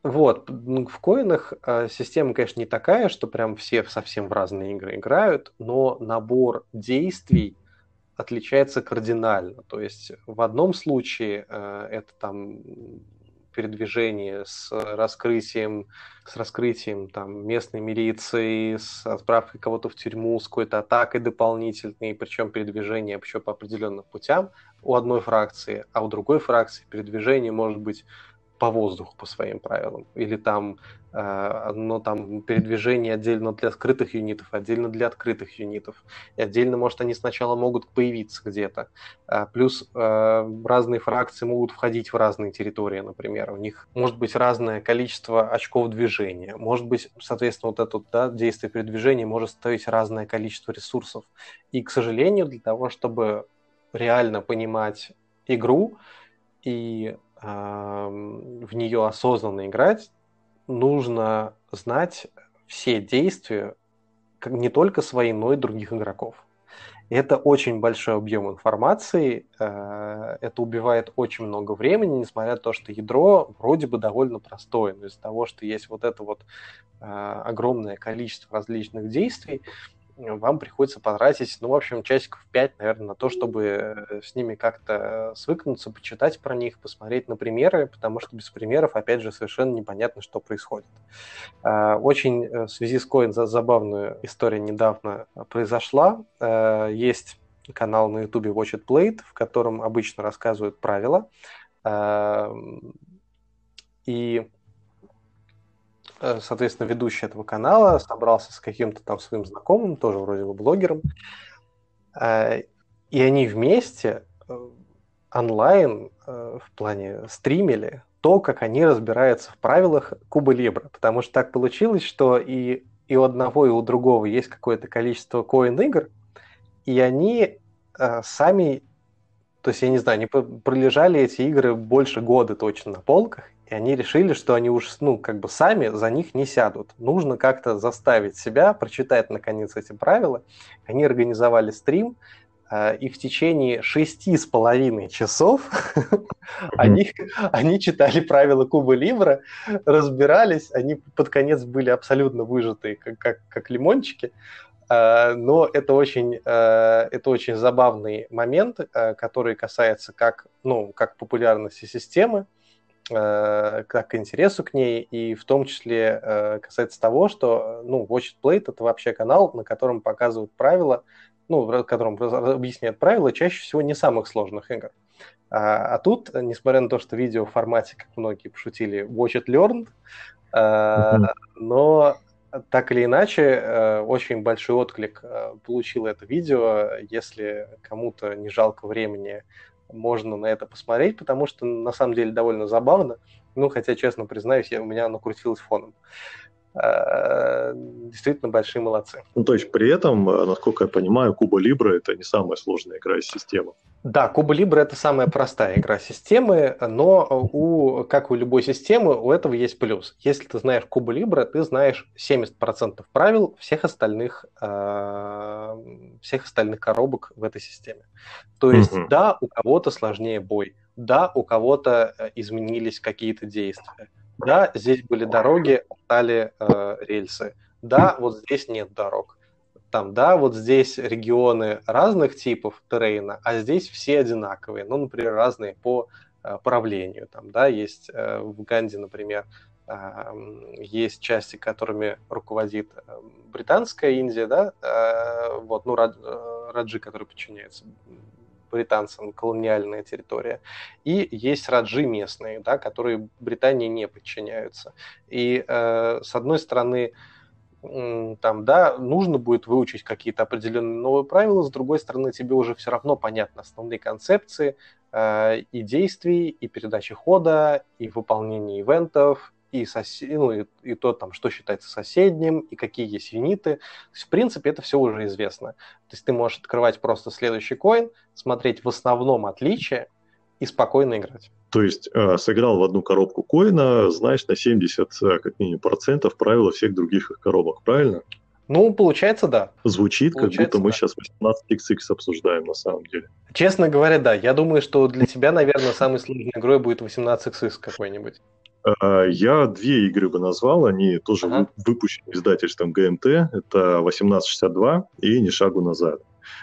Вот. Ну, в коинах система, конечно, не такая, что прям все совсем в разные игры играют, но набор действий отличается кардинально. То есть в одном случае это там передвижение с раскрытием, с раскрытием там, местной милиции, с отправкой кого-то в тюрьму, с какой-то атакой дополнительной, причем передвижение еще по определенным путям. У одной фракции, а у другой фракции передвижение может быть по воздуху по своим правилам. Или там э, одно там передвижение отдельно для скрытых юнитов, отдельно для открытых юнитов. И отдельно, может, они сначала могут появиться где-то. А плюс э, разные фракции могут входить в разные территории, например. У них может быть разное количество очков движения. Может быть, соответственно, вот это да, действие передвижения может стоить разное количество ресурсов. И, к сожалению, для того, чтобы реально понимать игру и в нее осознанно играть, нужно знать все действия не только свои, но и других игроков. это очень большой объем информации, э, это убивает очень много времени, несмотря на то, что ядро вроде бы довольно простое, но из-за того, что есть вот это вот э, огромное количество различных действий, вам приходится потратить, ну, в общем, часиков 5, наверное, на то, чтобы э, с ними как-то свыкнуться, почитать про них, посмотреть на примеры, потому что без примеров, опять же, совершенно непонятно, что происходит. А, очень э, в связи с Coin забавная история недавно произошла. Э, есть канал на YouTube Watch It Played, в котором обычно рассказывают правила. И Э, соответственно, ведущий этого канала собрался с каким-то там своим знакомым, тоже вроде бы блогером, э, и они вместе э, онлайн э, в плане стримили то, как они разбираются в правилах Куба Либра. Потому что так получилось, что и, и у одного, и у другого есть какое-то количество коин-игр, и они э, сами, то есть, я не знаю, они пролежали эти игры больше года точно на полках, и они решили, что они уж, ну, как бы сами за них не сядут. Нужно как-то заставить себя прочитать, наконец, эти правила. Они организовали стрим, э, и в течение шести с половиной часов они, они читали правила Куба Ливра, разбирались, они под конец были абсолютно выжатые, как, как, как лимончики, э, но это очень, э, это очень забавный момент, который касается как, ну, как популярности системы, как к интересу к ней, и в том числе э, касается того, что ну, Watch It Play это вообще канал, на котором показывают правила, ну, в котором объясняют правила чаще всего не самых сложных игр. А, а тут, несмотря на то, что видео в формате, как многие пошутили, Watch It Learned, mm-hmm. но так или иначе, очень большой отклик получило это видео. Если кому-то не жалко времени можно на это посмотреть, потому что на самом деле довольно забавно. Ну, хотя, честно признаюсь, я, у меня оно крутилось фоном. Э, действительно большие молодцы. Ну, то есть при этом, э, насколько я понимаю, Куба Либра это не самая сложная игра из системы. Да, Куба Либра это самая простая игра системы, но у, как у любой системы, у этого есть плюс. Если ты знаешь Куба Либра, ты знаешь 70% правил всех остальных, э, всех остальных коробок в этой системе. То есть, угу. да, у кого-то сложнее бой, да, у кого-то изменились какие-то действия, да, здесь были дороги, стали э, рельсы. Да, вот здесь нет дорог. Там, да, вот здесь регионы разных типов террейна, а здесь все одинаковые. Ну, например, разные по э, правлению. Там, да, есть э, в Ганди, например, э, есть части, которыми руководит э, британская Индия, да, э, вот, ну, Рад, Раджи, который подчиняется британцам колониальная территория, и есть раджи местные, да, которые Британии не подчиняются. И э, с одной стороны, там, да, нужно будет выучить какие-то определенные новые правила, с другой стороны, тебе уже все равно понятны основные концепции э, и действий, и передачи хода, и выполнения ивентов, и, сосед... ну, и, и то, там, что считается соседним, и какие есть юниты. То есть, в принципе, это все уже известно. То есть ты можешь открывать просто следующий коин, смотреть в основном отличия и спокойно играть. То есть э, сыграл в одну коробку коина, знаешь на 70 э, как минимум процентов правила всех других их коробок, правильно? Ну, получается, да. Звучит, получается, как будто мы да. сейчас 18XX обсуждаем на самом деле. Честно говоря, да. Я думаю, что для тебя, наверное, самой сложной игрой будет 18XX какой-нибудь. А, я две игры бы назвал, они тоже ага. выпущены издательством ГМТ. Это 1862 и «Ни шагу назад».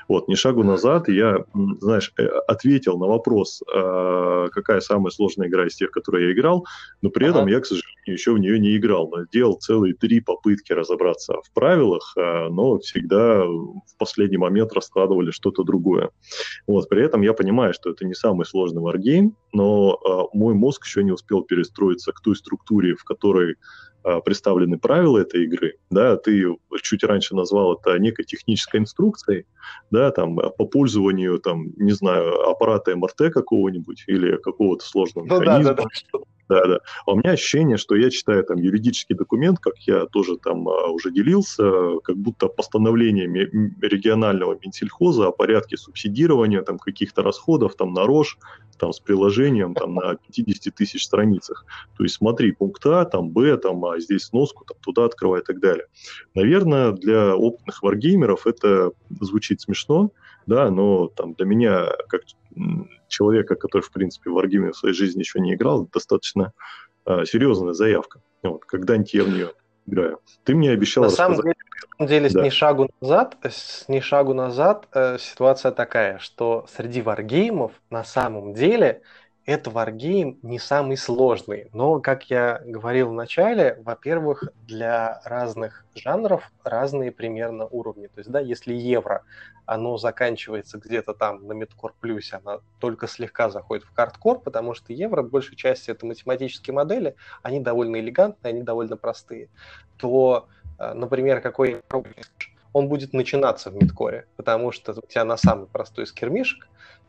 Вот, ни шагу назад я, знаешь, э, ответил на вопрос, а, какая самая сложная игра из тех, которые я играл, но при ага. этом я, к сожалению, еще в нее не играл. Но делал целые три попытки разобраться в правилах, а, но всегда в последний момент раскладывали что-то другое. Вот, при этом я понимаю, что это не самый сложный варгейм, но мой мозг еще не успел перестроиться к той структуре, в которой представлены правила этой игры, да, ты чуть раньше назвал это некой технической инструкцией, да, там, по пользованию, там, не знаю, аппарата МРТ какого-нибудь или какого-то сложного ну, механизма. Да, да, да. Да, да. А у меня ощущение, что я читаю там юридический документ, как я тоже там а, уже делился, как будто постановление регионального Минсельхоза о порядке субсидирования там каких-то расходов там на рожь, там с приложением там на 50 тысяч страницах. То есть смотри, пункт А, там Б, там а здесь сноску, там туда открывай и так далее. Наверное, для опытных варгеймеров это звучит смешно, да, но там для меня, как человека, который, в принципе, в Wargaming в своей жизни еще не играл, достаточно э, серьезная заявка. Вот, когда-нибудь я в нее играю. Ты мне обещал На самом деле, на самом деле да. с ни шагу назад, с ни шагу назад э, ситуация такая, что среди варгеймов на самом деле это варгейм не самый сложный. Но, как я говорил в начале, во-первых, для разных жанров разные примерно уровни. То есть, да, если евро, оно заканчивается где-то там на мидкор плюсе, она только слегка заходит в кардкор, потому что евро, большей части это математические модели, они довольно элегантные, они довольно простые, то, э, например, какой он будет начинаться в мидкоре, потому что у тебя на самый простой скермишек,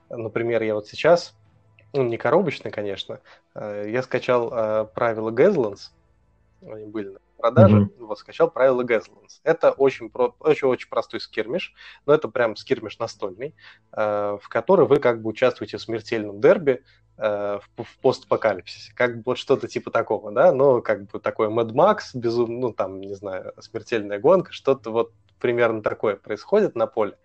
например, я вот сейчас ну, не коробочный, конечно. Э, я скачал э, правила Gaslands, они были на продаже, mm-hmm. вот, скачал правила Gaslands. Это очень, про, очень, очень простой скирмиш, но это прям скирмиш настольный, э, в который вы как бы участвуете в смертельном дерби в, в постапокалипсисе, как бы вот что-то типа такого, да, но как бы такой Mad Max, безумно, ну там, не знаю, смертельная гонка, что-то вот примерно такое происходит на поле.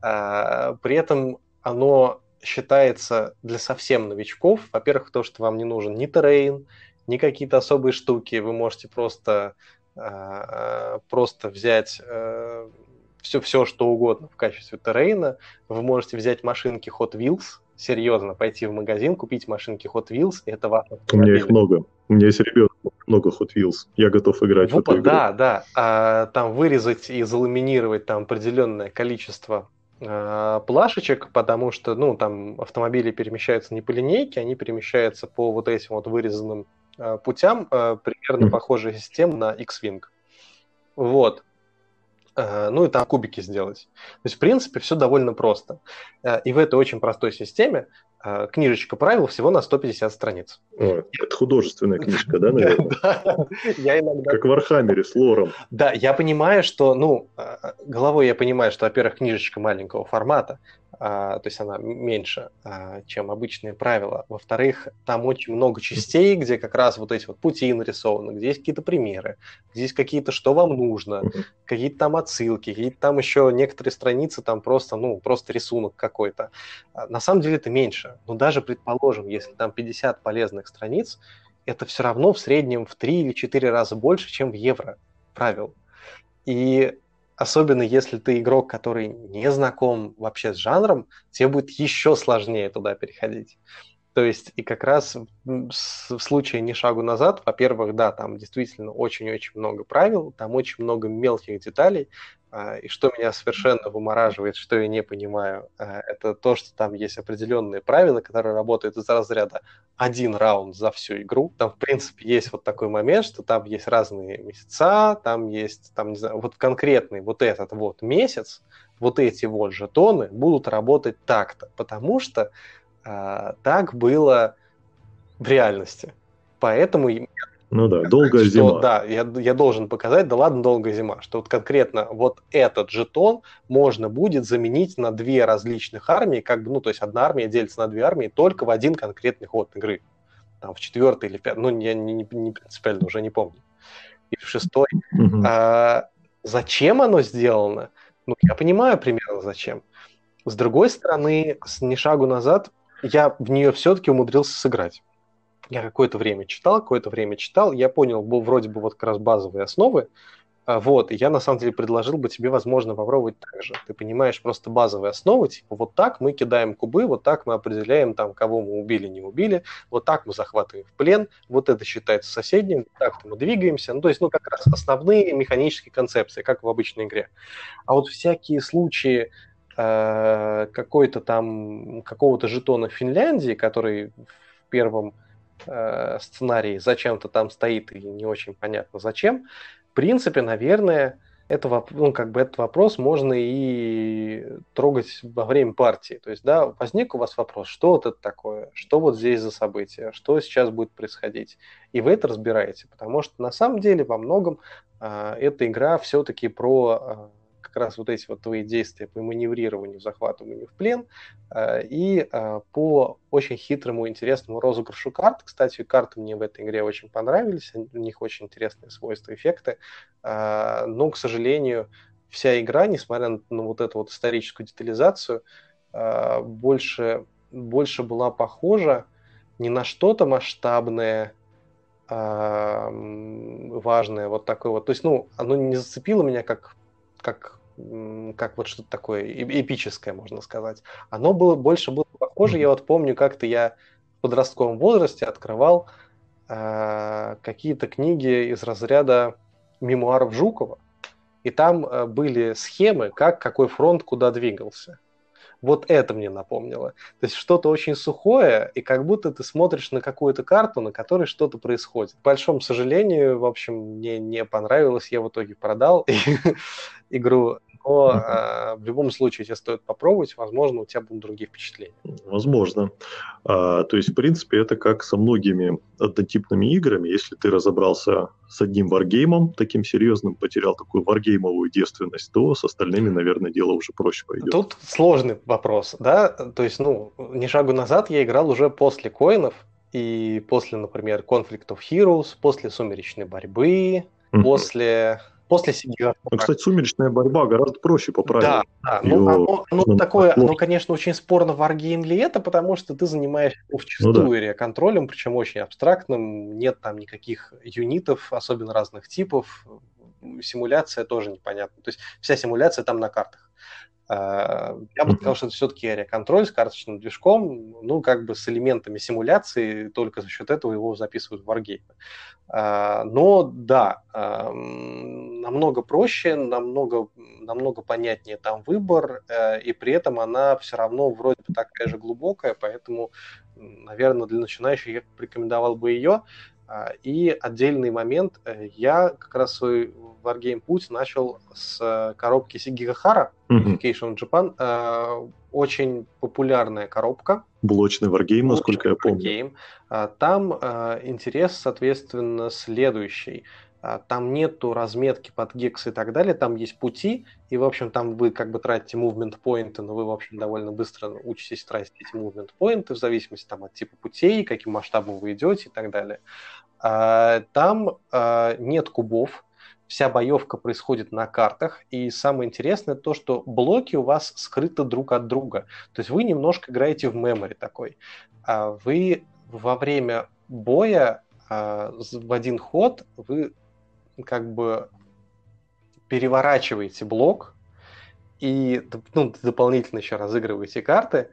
При этом оно считается для совсем новичков, во-первых, то, что вам не нужен ни террейн, ни какие-то особые штуки, вы можете просто, э, просто взять э, все, все, что угодно в качестве террейна, вы можете взять машинки Hot Wheels, серьезно, пойти в магазин, купить машинки Hot Wheels, и это ваш У меня их много. У меня есть ребенок, много Hot Wheels. Я готов играть вот, в эту игру. Да, да. А, там вырезать и заламинировать там определенное количество плашечек, потому что, ну, там автомобили перемещаются не по линейке, они перемещаются по вот этим вот вырезанным э, путям, э, примерно mm-hmm. похожая система на X-Wing. Вот. Э, ну и там кубики сделать. То есть, в принципе, все довольно просто. И в этой очень простой системе книжечка правил всего на 150 страниц. О, это художественная книжка, да, наверное? Я иногда... Как в Архамере с лором. Да, я понимаю, что, ну, головой я понимаю, что, во-первых, книжечка маленького формата, то есть она меньше, а, чем обычные правила. Во-вторых, там очень много частей, где как раз вот эти вот пути нарисованы, где есть какие-то примеры, где есть какие-то, что вам нужно, какие-то там отсылки, какие-то там еще некоторые страницы, там просто, ну, просто рисунок какой-то. А, на самом деле это меньше. Но даже, предположим, если там 50 полезных страниц, это все равно в среднем в 3 или 4 раза больше, чем в евро правил. И особенно если ты игрок, который не знаком вообще с жанром, тебе будет еще сложнее туда переходить. То есть и как раз в случае «Ни шагу назад», во-первых, да, там действительно очень-очень много правил, там очень много мелких деталей, а, и что меня совершенно вымораживает, что я не понимаю, а, это то, что там есть определенные правила, которые работают из разряда один раунд за всю игру. Там, в принципе, есть вот такой момент, что там есть разные месяца, там есть, там, не знаю, вот конкретный вот этот вот месяц, вот эти вот жетоны будут работать так-то, потому что э, так было в реальности. Поэтому ну да, долгая что, зима. Да, я, я должен показать, да ладно, долгая зима, что вот конкретно вот этот жетон можно будет заменить на две различных армии, как бы, ну, то есть одна армия делится на две армии только в один конкретный ход игры. Там в четвертый или в пятый, ну, я не, не, не принципиально уже не помню. И в шестой. Угу. А, зачем оно сделано? Ну, я понимаю примерно зачем. С другой стороны, с ни шагу назад, я в нее все-таки умудрился сыграть. Я какое-то время читал, какое-то время читал, я понял, был вроде бы вот как раз базовые основы, а, вот, и я на самом деле предложил бы тебе, возможно, попробовать так же. Ты понимаешь просто базовые основы, типа вот так мы кидаем кубы, вот так мы определяем там, кого мы убили, не убили, вот так мы захватываем в плен, вот это считается соседним, так мы двигаемся. Ну, то есть, ну, как раз основные механические концепции, как в обычной игре. А вот всякие случаи какой-то там, какого-то жетона Финляндии, который в первом э, сценарий зачем-то там стоит и не очень понятно зачем. В принципе, наверное, это, ну, как бы этот вопрос можно и трогать во время партии. То есть, да, возник у вас вопрос, что вот это такое, что вот здесь за событие, что сейчас будет происходить. И вы это разбираете, потому что на самом деле во многом э, эта игра все-таки про как раз вот эти вот твои действия по маневрированию, захватыванию в плен э, и э, по очень хитрому, интересному розыгрышу карт. Кстати, карты мне в этой игре очень понравились, у них очень интересные свойства, эффекты, э, но, к сожалению, вся игра, несмотря на вот эту вот историческую детализацию, больше, больше была похожа не на что-то масштабное, важное, вот такое вот. То есть, ну, оно не зацепило меня как, как как вот что-то такое эпическое, можно сказать. Оно было больше было похоже. Я вот помню, как-то я в подростковом возрасте открывал э, какие-то книги из разряда мемуаров Жукова, и там э, были схемы, как какой фронт куда двигался. Вот это мне напомнило. То есть что-то очень сухое, и как будто ты смотришь на какую-то карту, на которой что-то происходит. К большому сожалению, в общем, мне не понравилось, я в итоге продал игру но э, в любом случае тебе стоит попробовать, возможно, у тебя будут другие впечатления. Возможно. А, то есть, в принципе, это как со многими однотипными играми. Если ты разобрался с одним варгеймом, таким серьезным, потерял такую варгеймовую девственность, то с остальными, наверное, дело уже проще пойдет. Тут сложный вопрос, да? То есть, ну, ни шагу назад я играл уже после коинов, и после, например, Conflict of Heroes, после Сумеречной борьбы, mm-hmm. после после Сигира. Ну, кстати, сумеречная борьба гораздо проще по правилам. Да, да. Ну, оно, оно такое, оно, конечно, очень спорно, варгейм ли это, потому что ты занимаешься вчастую ну, да. контролем, причем очень абстрактным, нет там никаких юнитов, особенно разных типов, симуляция тоже непонятна. То есть вся симуляция там на картах. А, я бы сказал, что это все-таки аэроконтроль с карточным движком, ну, как бы с элементами симуляции, только за счет этого его записывают в Wargame. А, но да, намного проще, намного, намного понятнее там выбор, э, и при этом она все равно вроде бы такая же глубокая, поэтому, наверное, для начинающих я рекомендовал бы ее. А, и отдельный момент, э, я как раз свой Wargame путь начал с э, коробки Сигигахара, Unification Japan. Э, очень популярная коробка. Блочный Wargame, насколько я помню. Wargame. Там интерес, соответственно, следующий. А, там нету разметки под гекс и так далее, там есть пути, и, в общем, там вы как бы тратите movement поинты, но вы, в общем, довольно быстро учитесь тратить эти movement поинты в зависимости там, от типа путей, каким масштабом вы идете и так далее. А, там а, нет кубов, вся боевка происходит на картах, и самое интересное то, что блоки у вас скрыты друг от друга. То есть вы немножко играете в memory такой. Вы во время боя в один ход вы как бы переворачиваете блок и ну, дополнительно еще разыгрываете карты.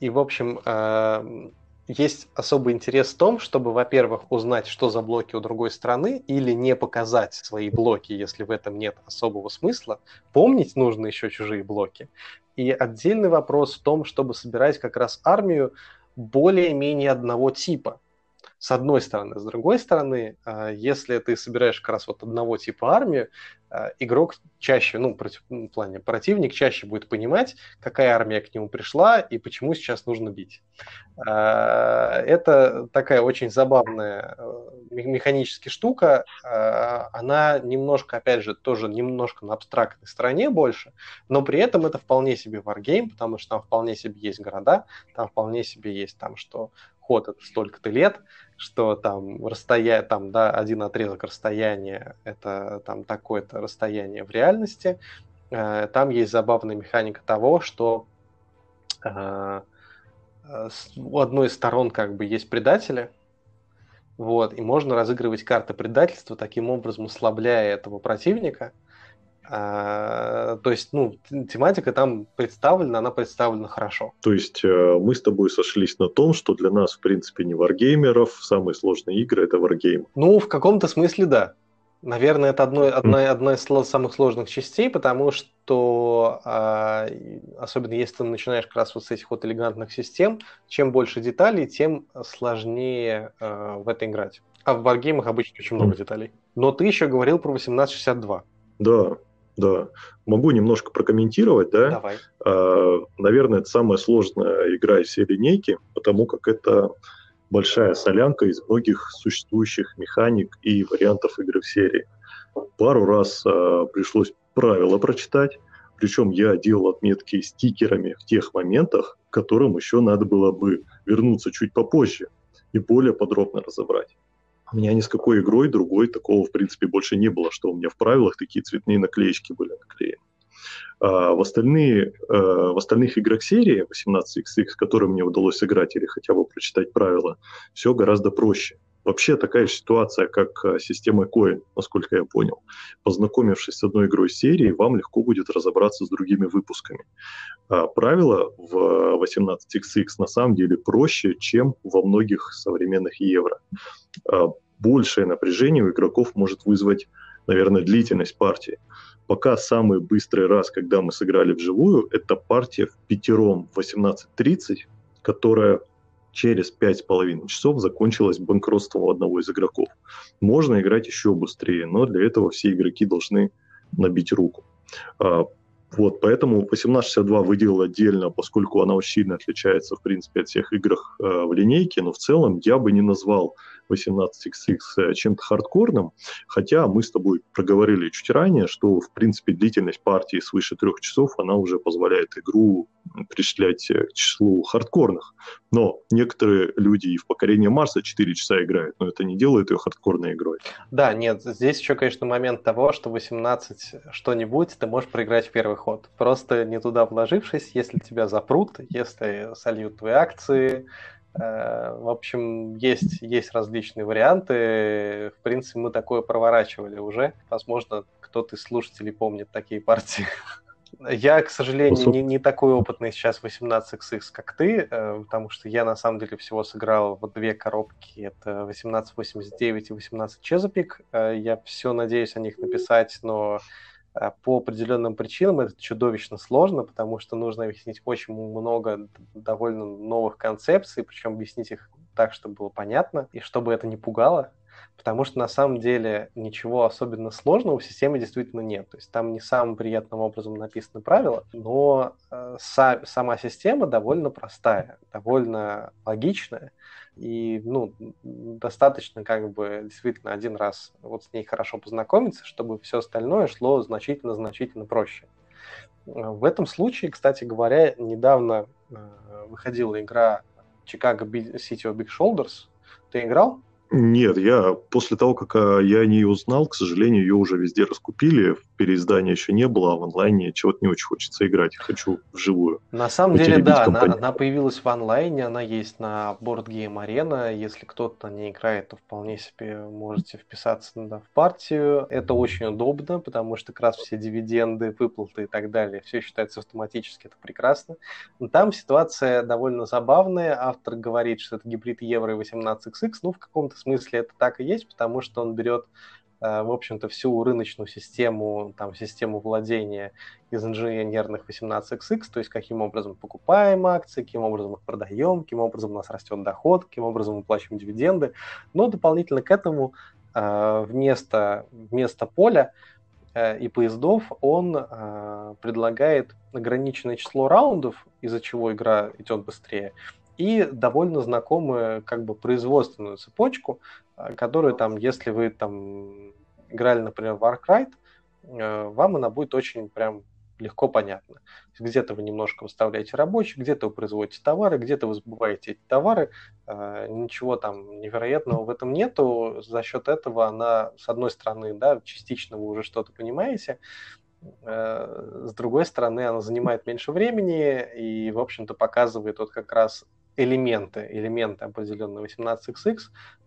И, в общем, э, есть особый интерес в том, чтобы, во-первых, узнать, что за блоки у другой страны, или не показать свои блоки, если в этом нет особого смысла. Помнить нужно еще чужие блоки. И отдельный вопрос в том, чтобы собирать как раз армию более-менее одного типа с одной стороны. С другой стороны, а, если ты собираешь как раз вот одного типа армию, игрок чаще, ну, против, ну, в плане противник чаще будет понимать, какая армия к нему пришла и почему сейчас нужно бить. А, это такая очень забавная э, механическая штука. Она немножко, опять же, тоже немножко на абстрактной стороне больше, но при этом это вполне себе варгейм, потому что там вполне себе есть города, там вполне себе есть там, что ход это столько-то лет, что там расстояние, там, да, один отрезок расстояния это там такое-то расстояние в реальности. Э, там есть забавная механика того, что э, у одной из сторон как бы есть предатели, вот, и можно разыгрывать карты предательства, таким образом ослабляя этого противника – а, то есть, ну, тематика там представлена, она представлена хорошо. То есть э, мы с тобой сошлись на том, что для нас, в принципе, не варгеймеров, самые сложные игры это варгейм. Ну, в каком-то смысле, да. Наверное, это одно, одна, одна из самых сложных частей, потому что, а, особенно если ты начинаешь как раз вот с этих вот элегантных систем, чем больше деталей, тем сложнее а, в это играть. А в варгеймах обычно очень много деталей. Но ты еще говорил про 1862. Да, да, могу немножко прокомментировать, да. Давай. А, наверное, это самая сложная игра из всей линейки, потому как это большая солянка из многих существующих механик и вариантов игры в серии. Пару раз а, пришлось правила прочитать, причем я делал отметки стикерами в тех моментах, к которым еще надо было бы вернуться чуть попозже и более подробно разобрать. У меня ни с какой игрой другой такого, в принципе, больше не было, что у меня в правилах такие цветные наклеечки были наклеены. А в, остальные, а в остальных играх серии 18XX, которые мне удалось сыграть или хотя бы прочитать правила, все гораздо проще. Вообще такая же ситуация, как а, система Coin, насколько я понял. Познакомившись с одной игрой серии, вам легко будет разобраться с другими выпусками. А правила в 18XX на самом деле проще, чем во многих современных евро. А большее напряжение у игроков может вызвать, наверное, длительность партии. Пока самый быстрый раз, когда мы сыграли вживую, это партия в пятером 18.30, которая через 5,5 часов закончилось банкротством у одного из игроков. Можно играть еще быстрее, но для этого все игроки должны набить руку. А, Вот, поэтому 1862 выделил отдельно, поскольку она очень сильно отличается, в принципе, от всех игр э, в линейке, но в целом я бы не назвал 18XX э, чем-то хардкорным, хотя мы с тобой проговорили чуть ранее, что, в принципе, длительность партии свыше трех часов, она уже позволяет игру причислять к числу хардкорных. Но некоторые люди и в «Покорение Марса» 4 часа играют, но это не делает ее хардкорной игрой. Да, нет, здесь еще, конечно, момент того, что 18 что-нибудь ты можешь проиграть в первый ход. Просто не туда вложившись, если тебя запрут, если сольют твои акции, Э, в общем, есть, есть различные варианты. В принципе, мы такое проворачивали уже. Возможно, кто-то из слушателей помнит такие партии. Я, к сожалению, не, не такой опытный сейчас 18XX, как ты, э, потому что я, на самом деле, всего сыграл в две коробки. Это 1889 и 18 Чезопик. Э, я все надеюсь о них написать, но по определенным причинам это чудовищно сложно, потому что нужно объяснить очень много довольно новых концепций, причем объяснить их так, чтобы было понятно, и чтобы это не пугало, потому что на самом деле ничего особенно сложного в системе действительно нет. То есть там не самым приятным образом написаны правила, но э, са- сама система довольно простая, довольно логичная, и, ну, достаточно как бы действительно один раз вот с ней хорошо познакомиться, чтобы все остальное шло значительно-значительно проще. В этом случае, кстати говоря, недавно э, выходила игра Chicago City of Big Shoulders. Ты играл? Нет, я после того, как а, я не узнал, к сожалению, ее уже везде раскупили, переиздания еще не было, а в онлайне чего-то не очень хочется играть, хочу вживую. На самом деле, да, она, она появилась в онлайне, она есть на Board Game Arena, если кто-то не играет, то вполне себе можете вписаться да, в партию. Это очень удобно, потому что как раз все дивиденды, выплаты и так далее, все считается автоматически, это прекрасно. Но там ситуация довольно забавная, автор говорит, что это гибрид Евро и 18XX, ну, в каком-то смысле это так и есть, потому что он берет Э, в общем-то, всю рыночную систему, там, систему владения из инженерных 18XX, то есть каким образом покупаем акции, каким образом их продаем, каким образом у нас растет доход, каким образом выплачиваем дивиденды. Но дополнительно к этому э, вместо, вместо поля э, и поездов он предлагает ограниченное число раундов, из-за чего игра идет быстрее, и довольно знакомую как бы производственную цепочку, э, которую там, если вы там играли, например, в Arkwright, э, вам она будет очень прям легко понятно. Где-то вы немножко выставляете рабочих, где-то вы производите товары, где-то вы сбываете эти товары. Э, ничего там невероятного в этом нету. За счет этого она, с одной стороны, да, частично вы уже что-то понимаете, с другой стороны, она занимает меньше времени и, в общем-то, показывает вот как раз элементы, элементы определенные 18xx,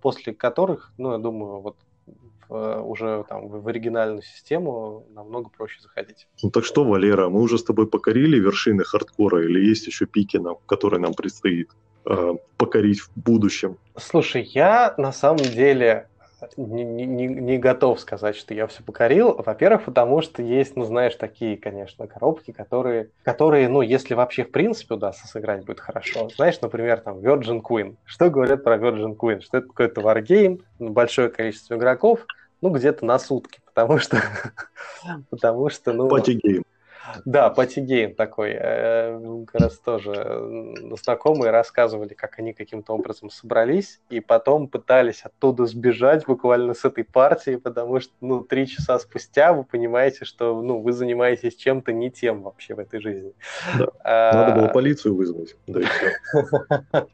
после которых, ну, я думаю, вот в, уже там в оригинальную систему намного проще заходить. Ну так что, Валера, мы уже с тобой покорили вершины хардкора или есть еще пики, нам, которые нам предстоит э, покорить в будущем? Слушай, я на самом деле не, не, не готов сказать, что я все покорил. Во-первых, потому что есть, ну, знаешь, такие, конечно, коробки, которые, которые, ну, если вообще в принципе удастся сыграть, будет хорошо. Знаешь, например, там Virgin Queen. Что говорят про Virgin Queen? Что это какой-то варгейм, большое количество игроков, ну, где-то на сутки, потому что, потому что, ну... Party game. Да, party game такой. Э, как раз тоже знакомые рассказывали, как они каким-то образом собрались и потом пытались оттуда сбежать буквально с этой партии, потому что, ну, три часа спустя вы понимаете, что, ну, вы занимаетесь чем-то не тем вообще в этой жизни. Да. А... Надо было полицию вызвать. Да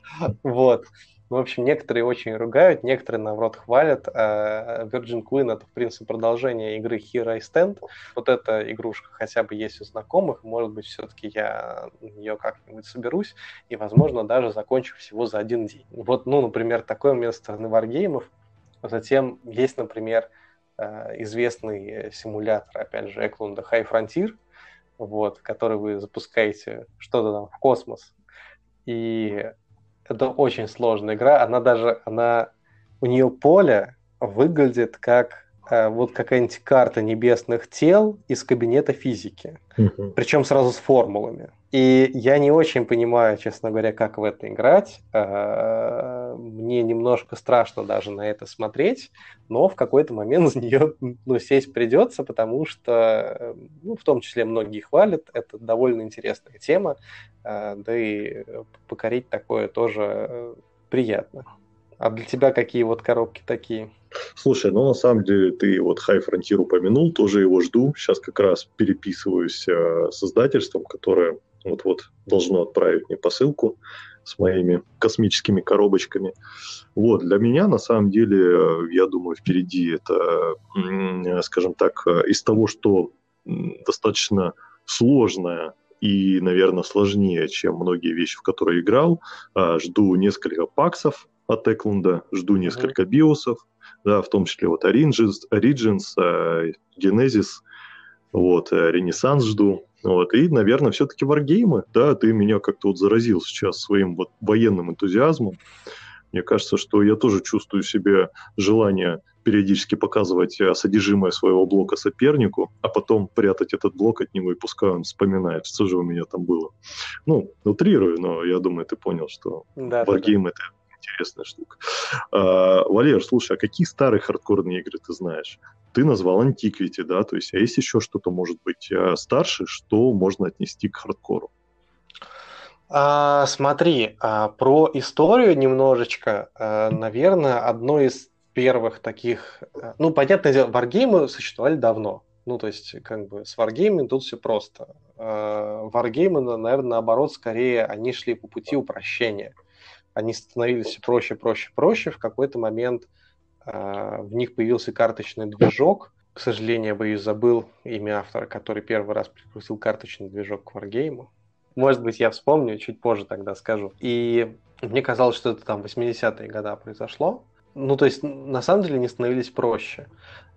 Вот. В общем, некоторые очень ругают, некоторые, наоборот, хвалят. А, Virgin Queen — это, в принципе, продолжение игры Here I Stand. Вот эта игрушка хотя бы есть у знакомых. Может быть, все-таки я нее как-нибудь соберусь и, возможно, даже закончу всего за один день. Вот, ну, например, такое место на варгеймов. Затем есть, например, а, известный симулятор, опять же, Эклунда High Frontier, вот, который вы запускаете что-то там в космос, и это очень сложная игра. Она даже, она, у нее поле выглядит как э, вот какая-нибудь карта небесных тел из кабинета физики. Причем сразу с формулами. И я не очень понимаю, честно говоря, как в это играть. Э, мне немножко страшно даже на это смотреть, но в какой-то момент за нее ну, сесть придется, потому что, ну, в том числе многие хвалят, это довольно интересная тема, э, да и покорить такое тоже приятно. А для тебя какие вот коробки такие? Слушай, ну на самом деле ты вот High Frontier упомянул, тоже его жду. Сейчас как раз переписываюсь э, с издательством, которое вот-вот должно отправить мне посылку с моими космическими коробочками. Вот, для меня, на самом деле, э, я думаю, впереди это, скажем так, э, из того, что достаточно сложная и, наверное, сложнее, чем многие вещи, в которые играл. А, жду несколько паксов от Эклунда, жду несколько mm-hmm. биосов, да, в том числе вот Origins, Origins э, Genesis, вот, Ренессанс жду. Вот, и, наверное, все-таки варгеймы, да, ты меня как-то вот заразил сейчас своим вот военным энтузиазмом. Мне кажется, что я тоже чувствую себе желание периодически показывать э, содержимое своего блока сопернику, а потом прятать этот блок от него, и пускай он вспоминает, что же у меня там было. Ну, утрирую, но я думаю, ты понял, что да, Wargame да, да. это интересная штука. А, Валер, слушай, а какие старые хардкорные игры ты знаешь? Ты назвал Antiquity, да, то есть, а есть еще что-то, может быть, а, старше, что можно отнести к хардкору? А, смотри, а, про историю немножечко, а, наверное, одно из первых таких, а, ну, понятное дело, варгеймы существовали давно, ну, то есть, как бы с варгеймами тут все просто. Варгеймы, наверное, наоборот, скорее они шли по пути упрощения они становились все проще, проще, проще. В какой-то момент э, в них появился карточный движок. К сожалению, я боюсь, забыл имя автора, который первый раз прикрутил карточный движок к Wargame. Может быть, я вспомню, чуть позже тогда скажу. И мне казалось, что это там 80-е годы произошло. Ну, то есть, на самом деле, они становились проще.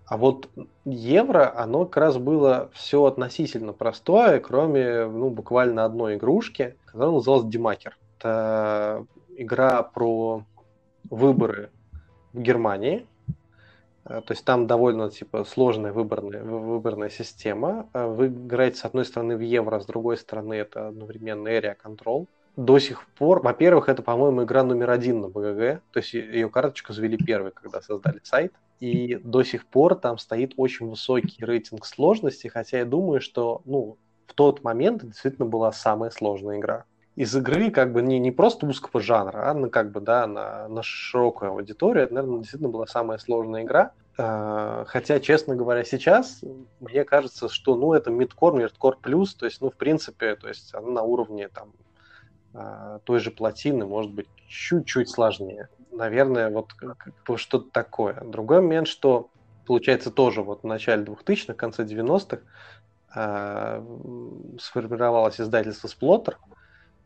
А вот евро, оно как раз было все относительно простое, кроме, ну, буквально одной игрушки, которая называлась Демакер. Это игра про выборы в Германии. Э, то есть там довольно типа сложная выборная, выборная система. Э, вы играете с одной стороны в евро, с другой стороны это одновременно area control. До сих пор, во-первых, это, по-моему, игра номер один на БГГ. То есть ее карточку завели первой, когда создали сайт. И до сих пор там стоит очень высокий рейтинг сложности, хотя я думаю, что ну, в тот момент действительно была самая сложная игра из игры как бы не, не просто узкого жанра, а на, как бы, да, на, на широкую аудиторию. Это, наверное, действительно была самая сложная игра. А, хотя, честно говоря, сейчас мне кажется, что ну, это мидкор, мидкор плюс, то есть, ну, в принципе, то есть она на уровне там а, той же плотины, может быть, чуть-чуть сложнее. Наверное, вот что-то такое. Другой момент, что получается тоже вот в начале 2000-х, конце 90-х э, сформировалось издательство Э,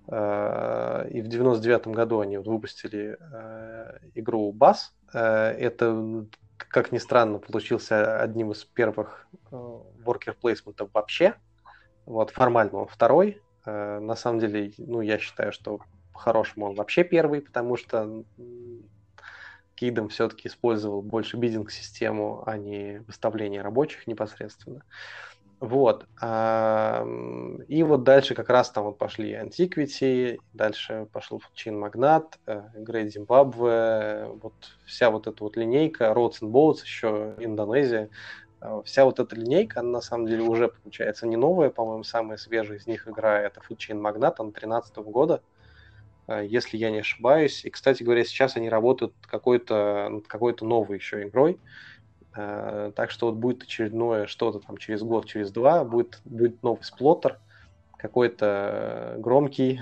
и в 99 году они выпустили э, игру Бас. Э, это, как ни странно, получился одним из первых worker placement вообще. Вот, формально он второй. На самом деле, ну, я считаю, что по-хорошему он вообще первый, потому что Кидом все-таки использовал больше бидинг-систему, а не выставление рабочих непосредственно. Uh, вот. И вот дальше как раз там вот пошли Antiquity, дальше пошел Чин Магнат, Great Zimbabwe, вот вся вот эта вот линейка, Roads and Boats, еще Индонезия. Э, вся вот эта линейка, она на самом деле уже получается не новая, по-моему, самая свежая из них игра это Food Магнат, она 13 года, э, если я не ошибаюсь. И, кстати говоря, сейчас они работают какой-то какой-то новой еще игрой. Э, так что вот будет очередное что-то там через год, через два, будет, будет новый сплоттер, какой-то громкий,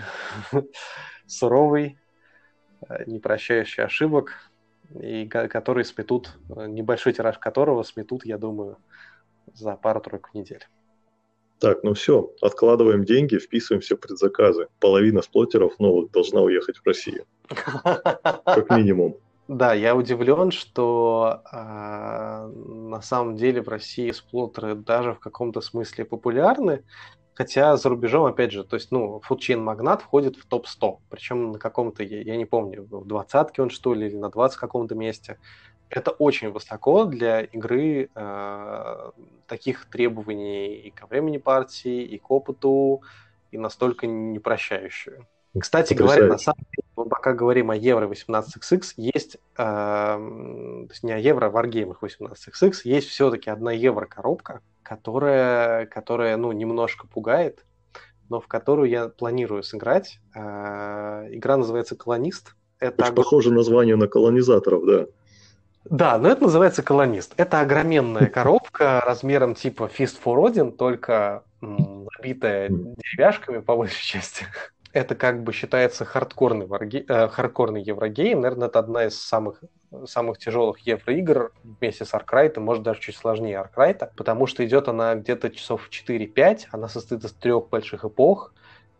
суровый, э, не прощающий ошибок, и который сметут, э, небольшой тираж которого сметут, я думаю, за пару-тройку недель. Так, ну все, откладываем деньги, вписываем все предзаказы. Половина сплоттеров новых должна уехать в Россию. Как минимум. Да, я удивлен, что э, на самом деле в России сплоттеры даже в каком-то смысле популярны, хотя за рубежом, опять же, то есть, ну, Foodchain Магнат входит в топ-100, причем на каком-то, я, я не помню, в двадцатке он что ли, или на 20 каком-то месте. Это очень высоко для игры э, таких требований и ко времени партии, и к опыту, и настолько непрощающую. Кстати говоря, на самом деле, мы пока говорим о Евро 18XX, есть, э, то есть не о Евро, а Wargaming 18XX, есть все-таки одна Евро-коробка, которая, которая, ну, немножко пугает, но в которую я планирую сыграть. Э, игра называется «Колонист». Это Очень похоже название на колонизаторов, да. Да, но это называется колонист. Это огроменная коробка размером типа Fist for Odin, только набитая деревяшками по большей части. Это как бы считается хардкорный, варге... э, хардкорный еврогейм. Наверное, это одна из самых, самых тяжелых евроигр вместе с Аркрайтом, может даже чуть сложнее Аркрайта, потому что идет она где-то часов 4-5, она состоит из трех больших эпох,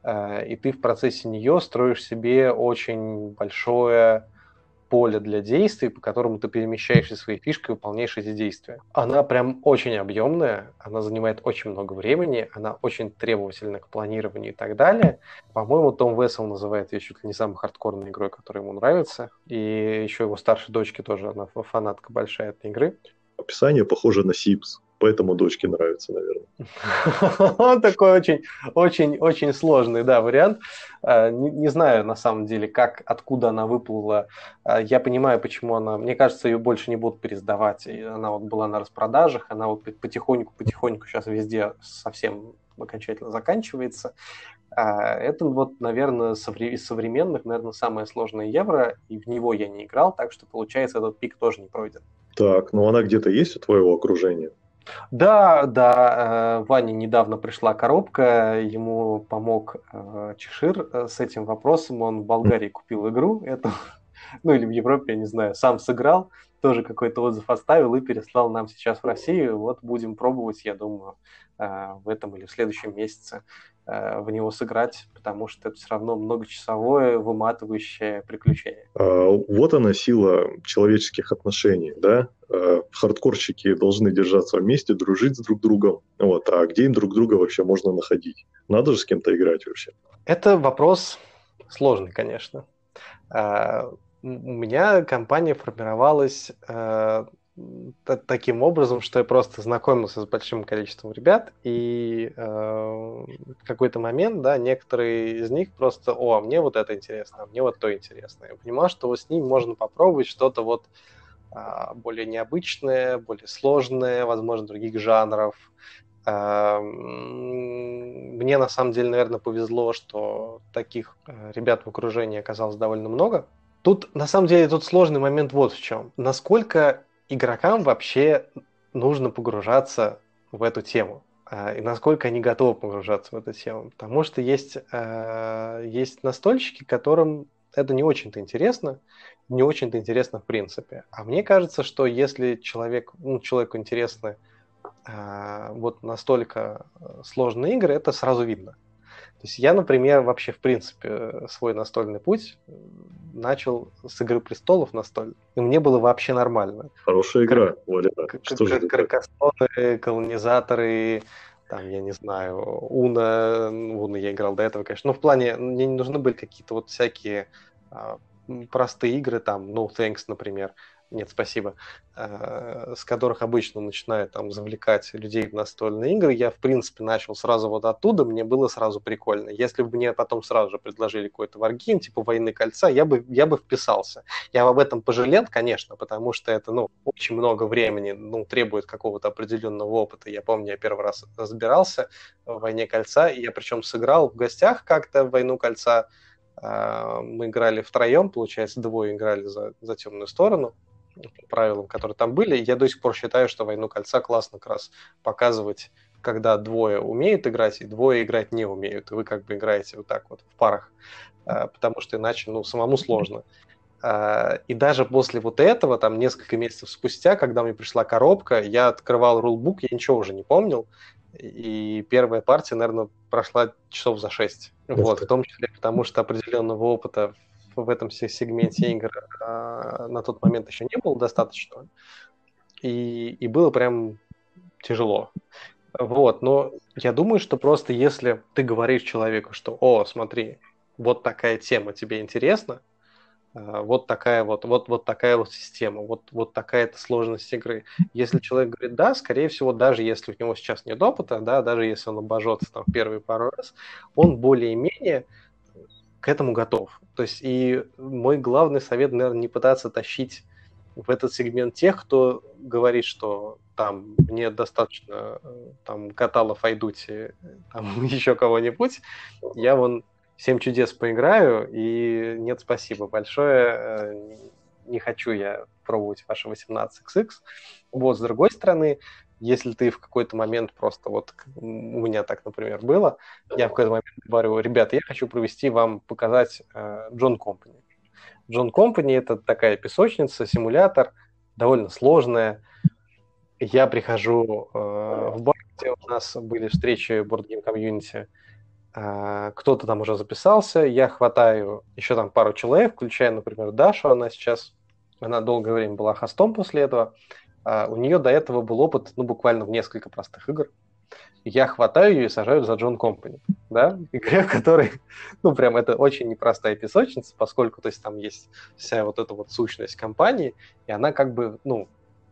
э, и ты в процессе нее строишь себе очень большое поле для действий, по которому ты перемещаешься своей фишкой, выполняешь эти действия. Она прям очень объемная, она занимает очень много времени, она очень требовательна к планированию и так далее. По-моему, Том Вессел называет ее чуть ли не самой хардкорной игрой, которая ему нравится. И еще его старшей дочке тоже, она фанатка большая этой игры. Описание похоже на Sims поэтому дочке нравится, наверное. Он такой очень, очень, очень сложный, да, вариант. А, не, не знаю, на самом деле, как, откуда она выплыла. А, я понимаю, почему она... Мне кажется, ее больше не будут пересдавать. Она вот была на распродажах, она вот потихоньку-потихоньку сейчас везде совсем окончательно заканчивается. А, это вот, наверное, из современных, наверное, самое сложное евро, и в него я не играл, так что, получается, этот пик тоже не пройден. Так, ну она где-то есть у твоего окружения? Да, да, э, Ване недавно пришла коробка, ему помог э, Чешир э, с этим вопросом, он в Болгарии купил игру эту, ну или в Европе, я не знаю, сам сыграл, тоже какой-то отзыв оставил и переслал нам сейчас в Россию, вот будем пробовать, я думаю, в этом или в следующем месяце в него сыграть, потому что это все равно многочасовое, выматывающее приключение. А, вот она сила человеческих отношений, да? А, хардкорщики должны держаться вместе, дружить с друг другом. Вот. А где им друг друга вообще можно находить? Надо же с кем-то играть вообще. Это вопрос сложный, конечно. А, у меня компания формировалась таким образом, что я просто знакомился с большим количеством ребят, и э, в какой-то момент, да, некоторые из них просто, о, а мне вот это интересно, а мне вот то интересно. Я понимал, что вот с ним можно попробовать что-то вот э, более необычное, более сложное, возможно, других жанров. Э, мне на самом деле, наверное, повезло, что таких э, ребят в окружении оказалось довольно много. Тут, на самом деле, тут сложный момент вот в чем. Насколько игрокам вообще нужно погружаться в эту тему а, и насколько они готовы погружаться в эту тему. Потому что есть, э, есть настольщики, которым это не очень-то интересно, не очень-то интересно в принципе. А мне кажется, что если человек, ну, человеку интересны э, вот настолько сложные игры, это сразу видно. То есть я, например, вообще в принципе свой настольный путь начал с «Игры престолов» настольной, и мне было вообще нормально. Хорошая игра, Валя. Что же Кракостоны, колонизаторы, там, я не знаю, Уна, Уна я играл до этого, конечно, но в плане, мне не нужны были какие-то вот всякие а, простые игры, там, No Thanks, например, нет, спасибо, э, с которых обычно начинают там завлекать людей в настольные игры, я, в принципе, начал сразу вот оттуда, мне было сразу прикольно. Если бы мне потом сразу же предложили какой-то варгейм, типа «Войны кольца», я бы, я бы вписался. Я об этом пожалел, конечно, потому что это, ну, очень много времени, ну, требует какого-то определенного опыта. Я помню, я первый раз разбирался в «Войне кольца», и я причем сыграл в гостях как-то «Войну кольца», э, мы играли втроем, получается, двое играли за, за темную сторону, правилам, которые там были. Я до сих пор считаю, что «Войну кольца» классно как раз показывать, когда двое умеют играть и двое играть не умеют. И вы как бы играете вот так вот в парах, а, потому что иначе ну, самому сложно. А, и даже после вот этого, там несколько месяцев спустя, когда мне пришла коробка, я открывал рулбук, я ничего уже не помнил. И первая партия, наверное, прошла часов за шесть. Вот, в том числе потому, что определенного опыта в этом сегменте игр а, на тот момент еще не было достаточно. И, и было прям тяжело. Вот, но я думаю, что просто если ты говоришь человеку, что, о, смотри, вот такая тема тебе интересна, вот такая вот, вот, вот такая вот система, вот, вот такая-то сложность игры. Если человек говорит да, скорее всего, даже если у него сейчас нет опыта, да, даже если он обожжется там первый пару раз, он более-менее к этому готов. То есть и мой главный совет, наверное, не пытаться тащить в этот сегмент тех, кто говорит, что там мне достаточно там каталов Айдути, там еще кого-нибудь, я вон «Семь чудес» поиграю, и нет, спасибо большое, э, не хочу я пробовать ваши 18XX. Вот, с другой стороны, если ты в какой-то момент просто вот у меня так, например, было, я в какой-то момент говорю, ребята, я хочу провести вам, показать Джон Компани. Джон Компани это такая песочница, симулятор, довольно сложная. Я прихожу э, в бар, где у нас были встречи Board Game Community, э, кто-то там уже записался, я хватаю еще там пару человек, включая, например, Дашу, она сейчас, она долгое время была хостом после этого, э, у нее до этого был опыт, ну, буквально в несколько простых игр, я хватаю ее и сажаю за Джон Компани, да, игре, в которой, ну, прям это очень непростая песочница, поскольку, то есть, там есть вся вот эта вот сущность компании, и она как бы, ну,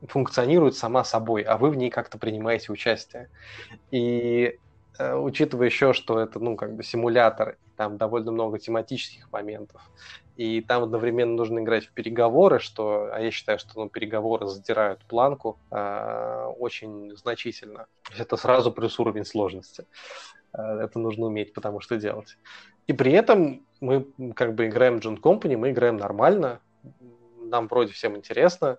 функционирует сама собой, а вы в ней как-то принимаете участие. И э, учитывая еще, что это, ну, как бы симулятор, там довольно много тематических моментов, и там одновременно нужно играть в переговоры, что, а я считаю, что ну, переговоры задирают планку э, очень значительно. Это сразу плюс уровень сложности. Э, это нужно уметь, потому что делать. И при этом мы как бы играем John Company, мы играем нормально, нам вроде всем интересно,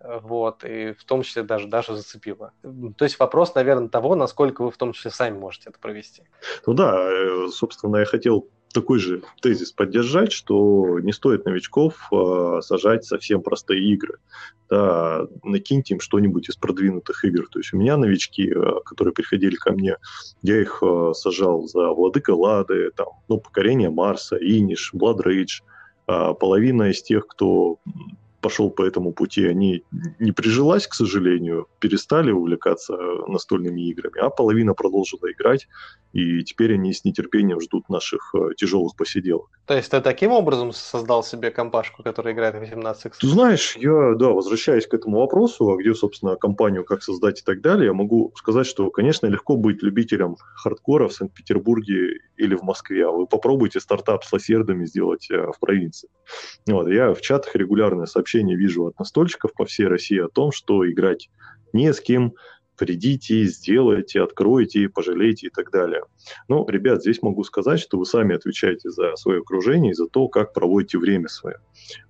вот, и в том числе даже даже зацепило. То есть вопрос, наверное, того, насколько вы в том числе сами можете это провести. Ну да, э, собственно, я хотел такой же тезис поддержать, что не стоит новичков э, сажать совсем простые игры. Да, накиньте им что-нибудь из продвинутых игр. То есть у меня новички, э, которые приходили ко мне, я их э, сажал за Владыка Лады, там, ну, Покорение Марса, Иниш, Blood Rage. Э, половина из тех, кто пошел по этому пути, они не прижилась, к сожалению, перестали увлекаться настольными играми, а половина продолжила играть и теперь они с нетерпением ждут наших э, тяжелых посиделок. То есть ты таким образом создал себе компашку, которая играет в 18 Ты знаешь, я, да, возвращаясь к этому вопросу, а где, собственно, компанию как создать и так далее, я могу сказать, что, конечно, легко быть любителем хардкора в Санкт-Петербурге или в Москве, а вы попробуйте стартап с лосердами сделать э, в провинции. Вот, я в чатах регулярное сообщение вижу от настольщиков по всей России о том, что играть не с кем, придите, сделайте, откройте, пожалейте и так далее. Ну, ребят, здесь могу сказать, что вы сами отвечаете за свое окружение и за то, как проводите время свое.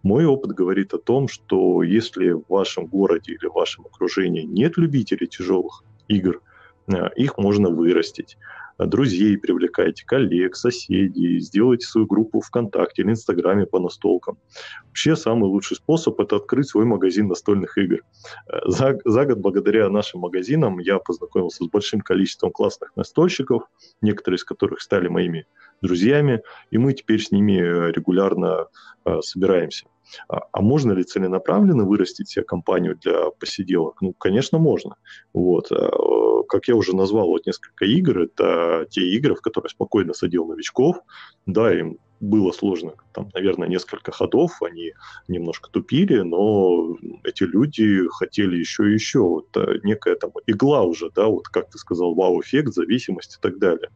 Мой опыт говорит о том, что если в вашем городе или в вашем окружении нет любителей тяжелых игр, э, их можно вырастить друзей привлекайте, коллег, соседей, сделайте свою группу ВКонтакте или Инстаграме по настолкам. Вообще самый лучший способ – это открыть свой магазин настольных игр. Э, за, за год благодаря нашим магазинам я познакомился с большим количеством классных настольщиков, некоторые из которых стали моими друзьями, и мы теперь с ними э, регулярно э, собираемся. А, а можно ли целенаправленно вырастить себе компанию для посиделок? Ну, конечно, можно. Вот. А, как я уже назвал, вот несколько игр, это те игры, в которые спокойно садил новичков, да, им было сложно, там, наверное, несколько ходов, они немножко тупили, но эти люди хотели еще и еще. Вот а, некая там игла уже, да, вот как ты сказал, вау-эффект, зависимость и так далее.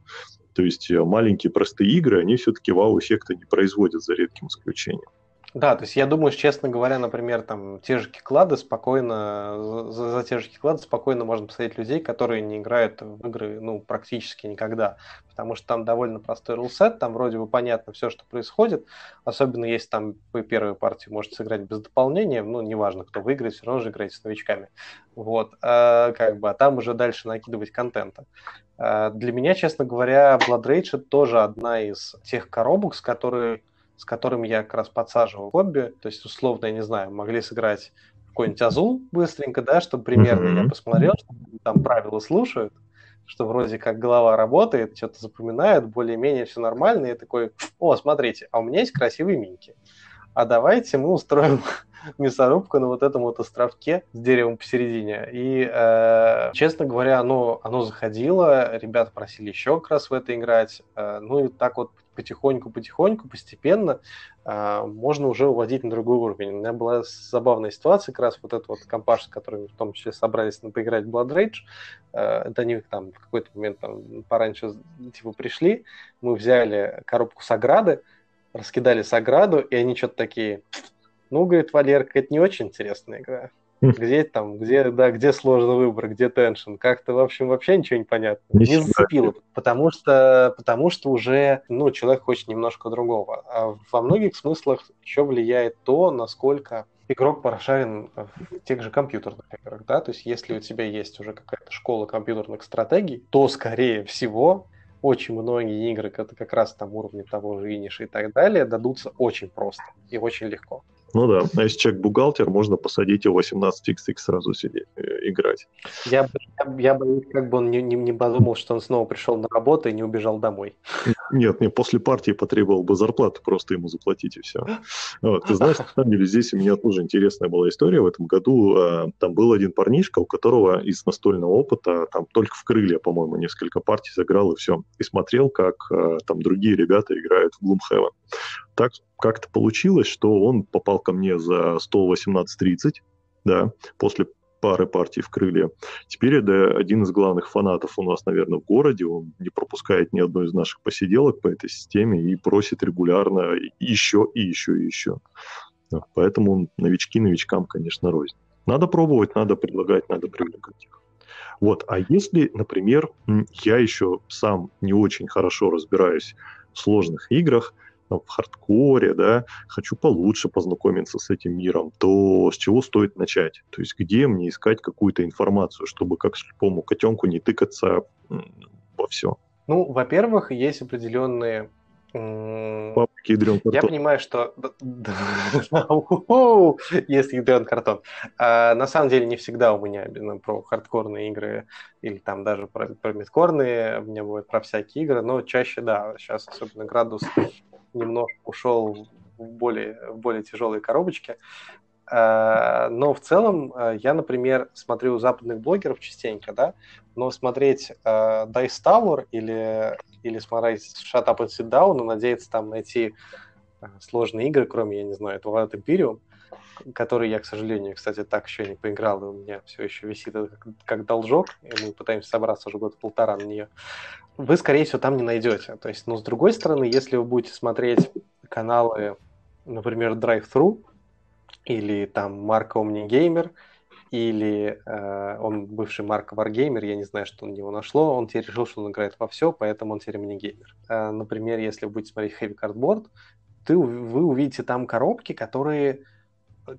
То есть э, маленькие простые игры, они все-таки вау-эффекта не производят за редким исключением. Да, то есть я думаю, честно говоря, например, там те же киклады спокойно, за, за те же киклады спокойно можно посадить людей, которые не играют в игры, ну, практически никогда. Потому что там довольно простой рулсет, там вроде бы понятно все, что происходит. Особенно если там вы первую партию можете сыграть без дополнения, ну, неважно, кто выиграет, все равно же играете с новичками. Вот, а, как бы, а там уже дальше накидывать контента. А, для меня, честно говоря, Blood Rage тоже одна из тех коробок, с которой с которым я как раз подсаживал хобби. То есть, условно, я не знаю, могли сыграть какой-нибудь Азул быстренько, да, чтобы примерно mm-hmm. я посмотрел, что там правила слушают, что вроде как голова работает, что-то запоминают, более-менее все нормально, и я такой, о, смотрите, а у меня есть красивые миньки. а давайте мы устроим мясорубку на вот этом вот островке с деревом посередине. И, э, честно говоря, оно, оно заходило, ребята просили еще как раз в это играть. Э, ну и так вот потихоньку-потихоньку, постепенно э, можно уже уводить на другой уровень. У меня была забавная ситуация, как раз вот эта вот компаш, с которыми в том числе собрались на поиграть в Blood Rage, э, это они там в какой-то момент там, пораньше типа пришли, мы взяли коробку с ограды, раскидали с ограду, и они что-то такие, ну, говорит Валерка, это не очень интересная игра. Где там, где, да, где сложный выбор, где теншн. Как-то, в общем, вообще ничего не понятно. Не, не зацепило, потому что, потому что уже, ну, человек хочет немножко другого. А во многих смыслах еще влияет то, насколько игрок прошарен в тех же компьютерных играх, да, то есть если у тебя есть уже какая-то школа компьютерных стратегий, то, скорее всего, очень многие игры, это как раз там уровни того же Иниша и так далее, дадутся очень просто и очень легко. Ну да, а если человек бухгалтер, можно посадить его 18xx сразу сидеть, э, играть. Я, я, я боюсь, как бы он не, не, не подумал, что он снова пришел на работу и не убежал домой. Нет, не после партии потребовал бы зарплату, просто ему заплатить и все. Вот, ты знаешь, на самом деле здесь у меня тоже интересная была история. В этом году а, там был один парнишка, у которого из настольного опыта там только в крылья, по-моему, несколько партий сыграл и все. И смотрел, как а, там другие ребята играют в Gloomhaven так как-то получилось, что он попал ко мне за 118.30, да, после пары партий в крыле. Теперь это один из главных фанатов у нас, наверное, в городе. Он не пропускает ни одной из наших посиделок по этой системе и просит регулярно еще и еще и еще. Поэтому новички новичкам, конечно, рознь. Надо пробовать, надо предлагать, надо привлекать их. Вот. А если, например, я еще сам не очень хорошо разбираюсь в сложных играх – в хардкоре, да, хочу получше познакомиться с этим миром, то с чего стоит начать? То есть где мне искать какую-то информацию, чтобы как слепому котенку не тыкаться во все? Ну, во-первых, есть определенные Папки ядрен картон. Я понимаю, что есть ядрен картон. А, на самом деле не всегда у меня про хардкорные игры или там даже про, про мидкорные, у меня бывает про всякие игры, но чаще, да, сейчас особенно градус немножко ушел в более, в более тяжелые коробочки. А, но в целом а, я, например, смотрю западных блогеров частенько, да, но смотреть uh, Dice Tower или, или смотреть Shut Up and Sit Down и надеяться там найти сложные игры, кроме, я не знаю, этого Wild Imperium, который я, к сожалению, кстати, так еще не поиграл, и у меня все еще висит как, как должок, и мы пытаемся собраться уже год полтора на нее вы, скорее всего, там не найдете. То есть, но с другой стороны, если вы будете смотреть каналы, например, Drive-Thru, или там Марка Omnigеймер, или э, он бывший Марк Варгеймер, я не знаю, что на него нашло, он теперь решил, что он играет во все, поэтому он теперь минигеймер. Э, например, если вы будете смотреть Heavy Cardboard, ты, вы увидите там коробки, которые,